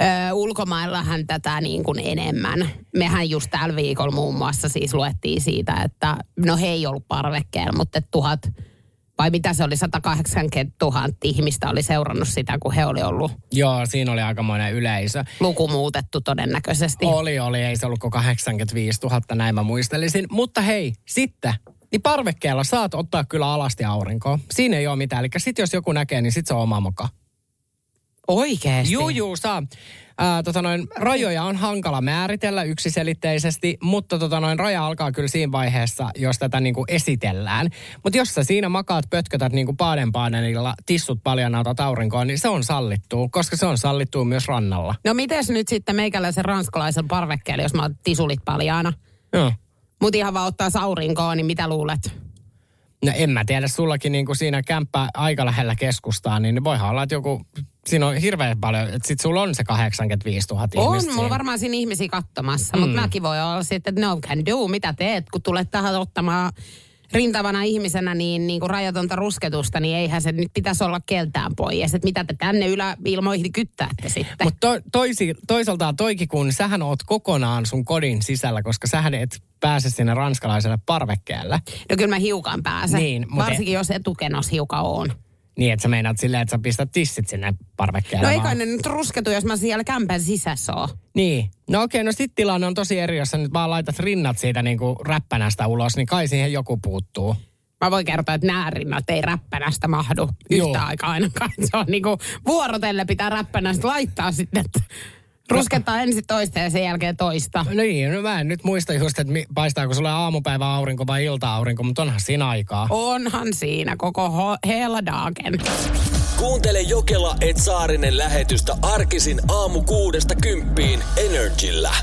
Ö, ulkomaillahan tätä niin kuin enemmän. Mehän just tällä viikolla muun muassa siis luettiin siitä, että no he ei ollut parvekkeella, mutta tuhat, vai mitä se oli, 180 000 ihmistä oli seurannut sitä, kun he oli ollut Joo, siinä oli aikamoinen yleisö. luku muutettu todennäköisesti. Oli, oli, ei se ollut kuin 85 000, näin mä muistelisin. Mutta hei, sitten, niin parvekkeella saat ottaa kyllä alasti aurinkoa. Siinä ei ole mitään. Eli sit jos joku näkee, niin sit se on oma moka. Oikeesti? Juu, juu, saa. Ää, tota noin, rajoja on hankala määritellä yksiselitteisesti, mutta tota noin, raja alkaa kyllä siinä vaiheessa, jos tätä niinku esitellään. Mutta jos sä siinä makaat, pötkötät niinku paadenpaadenilla, tissut paljon otat aurinkoon, niin se on sallittua, koska se on sallittua myös rannalla. No mites nyt sitten meikäläisen ranskalaisen parvekkeella, jos mä oon tisulit paljaana? Joo. Mut ihan vaan ottaa aurinkoon, niin mitä luulet? No en mä tiedä, sullakin niinku siinä kämppä aika lähellä keskustaa, niin voihan olla, että joku, siinä on hirveän paljon, että sit sulla on se 85 000 On, ihmistä. mulla siinä. varmaan siinä ihmisiä katsomassa, mm. mutta mäkin voi olla sitten, että no can do, mitä teet, kun tulet tähän ottamaan rintavana ihmisenä niin, niin kuin rajatonta rusketusta, niin eihän se nyt pitäisi olla keltään pois. Että mitä te tänne yläilmoihin kyttäätte sitten. Mutta to, toisi, toisaalta toikin, kun sähän oot kokonaan sun kodin sisällä, koska sähän et pääse sinne ranskalaiselle parvekkeelle. No kyllä mä hiukan pääsen. Niin, mutta- Varsinkin jos etukenos hiukan on. Niin, että sä meinaat silleen, että sä pistät tissit sinne parvekkeelle. No ei kai ne nyt rusketu, jos mä siellä kämpän sisässä oon. Niin. No okei, no sit tilanne on tosi eri, jos sä nyt vaan laitat rinnat siitä niinku räppänästä ulos, niin kai siihen joku puuttuu. Mä voin kertoa, että nämä rinnat ei räppänästä mahdu Joo. yhtä aikaa ainakaan. Se on niinku vuorotelle pitää räppänästä laittaa sitten, että ruskettaa ensin toista ja sen jälkeen toista. Niin, no mä en nyt muista just, että paistaako sulle aamupäivä aurinko vai ilta-aurinko, mutta onhan siinä aikaa. Onhan siinä koko ho- hela dagen. Kuuntele Jokela et Saarinen lähetystä arkisin aamu kuudesta kymppiin Energillä.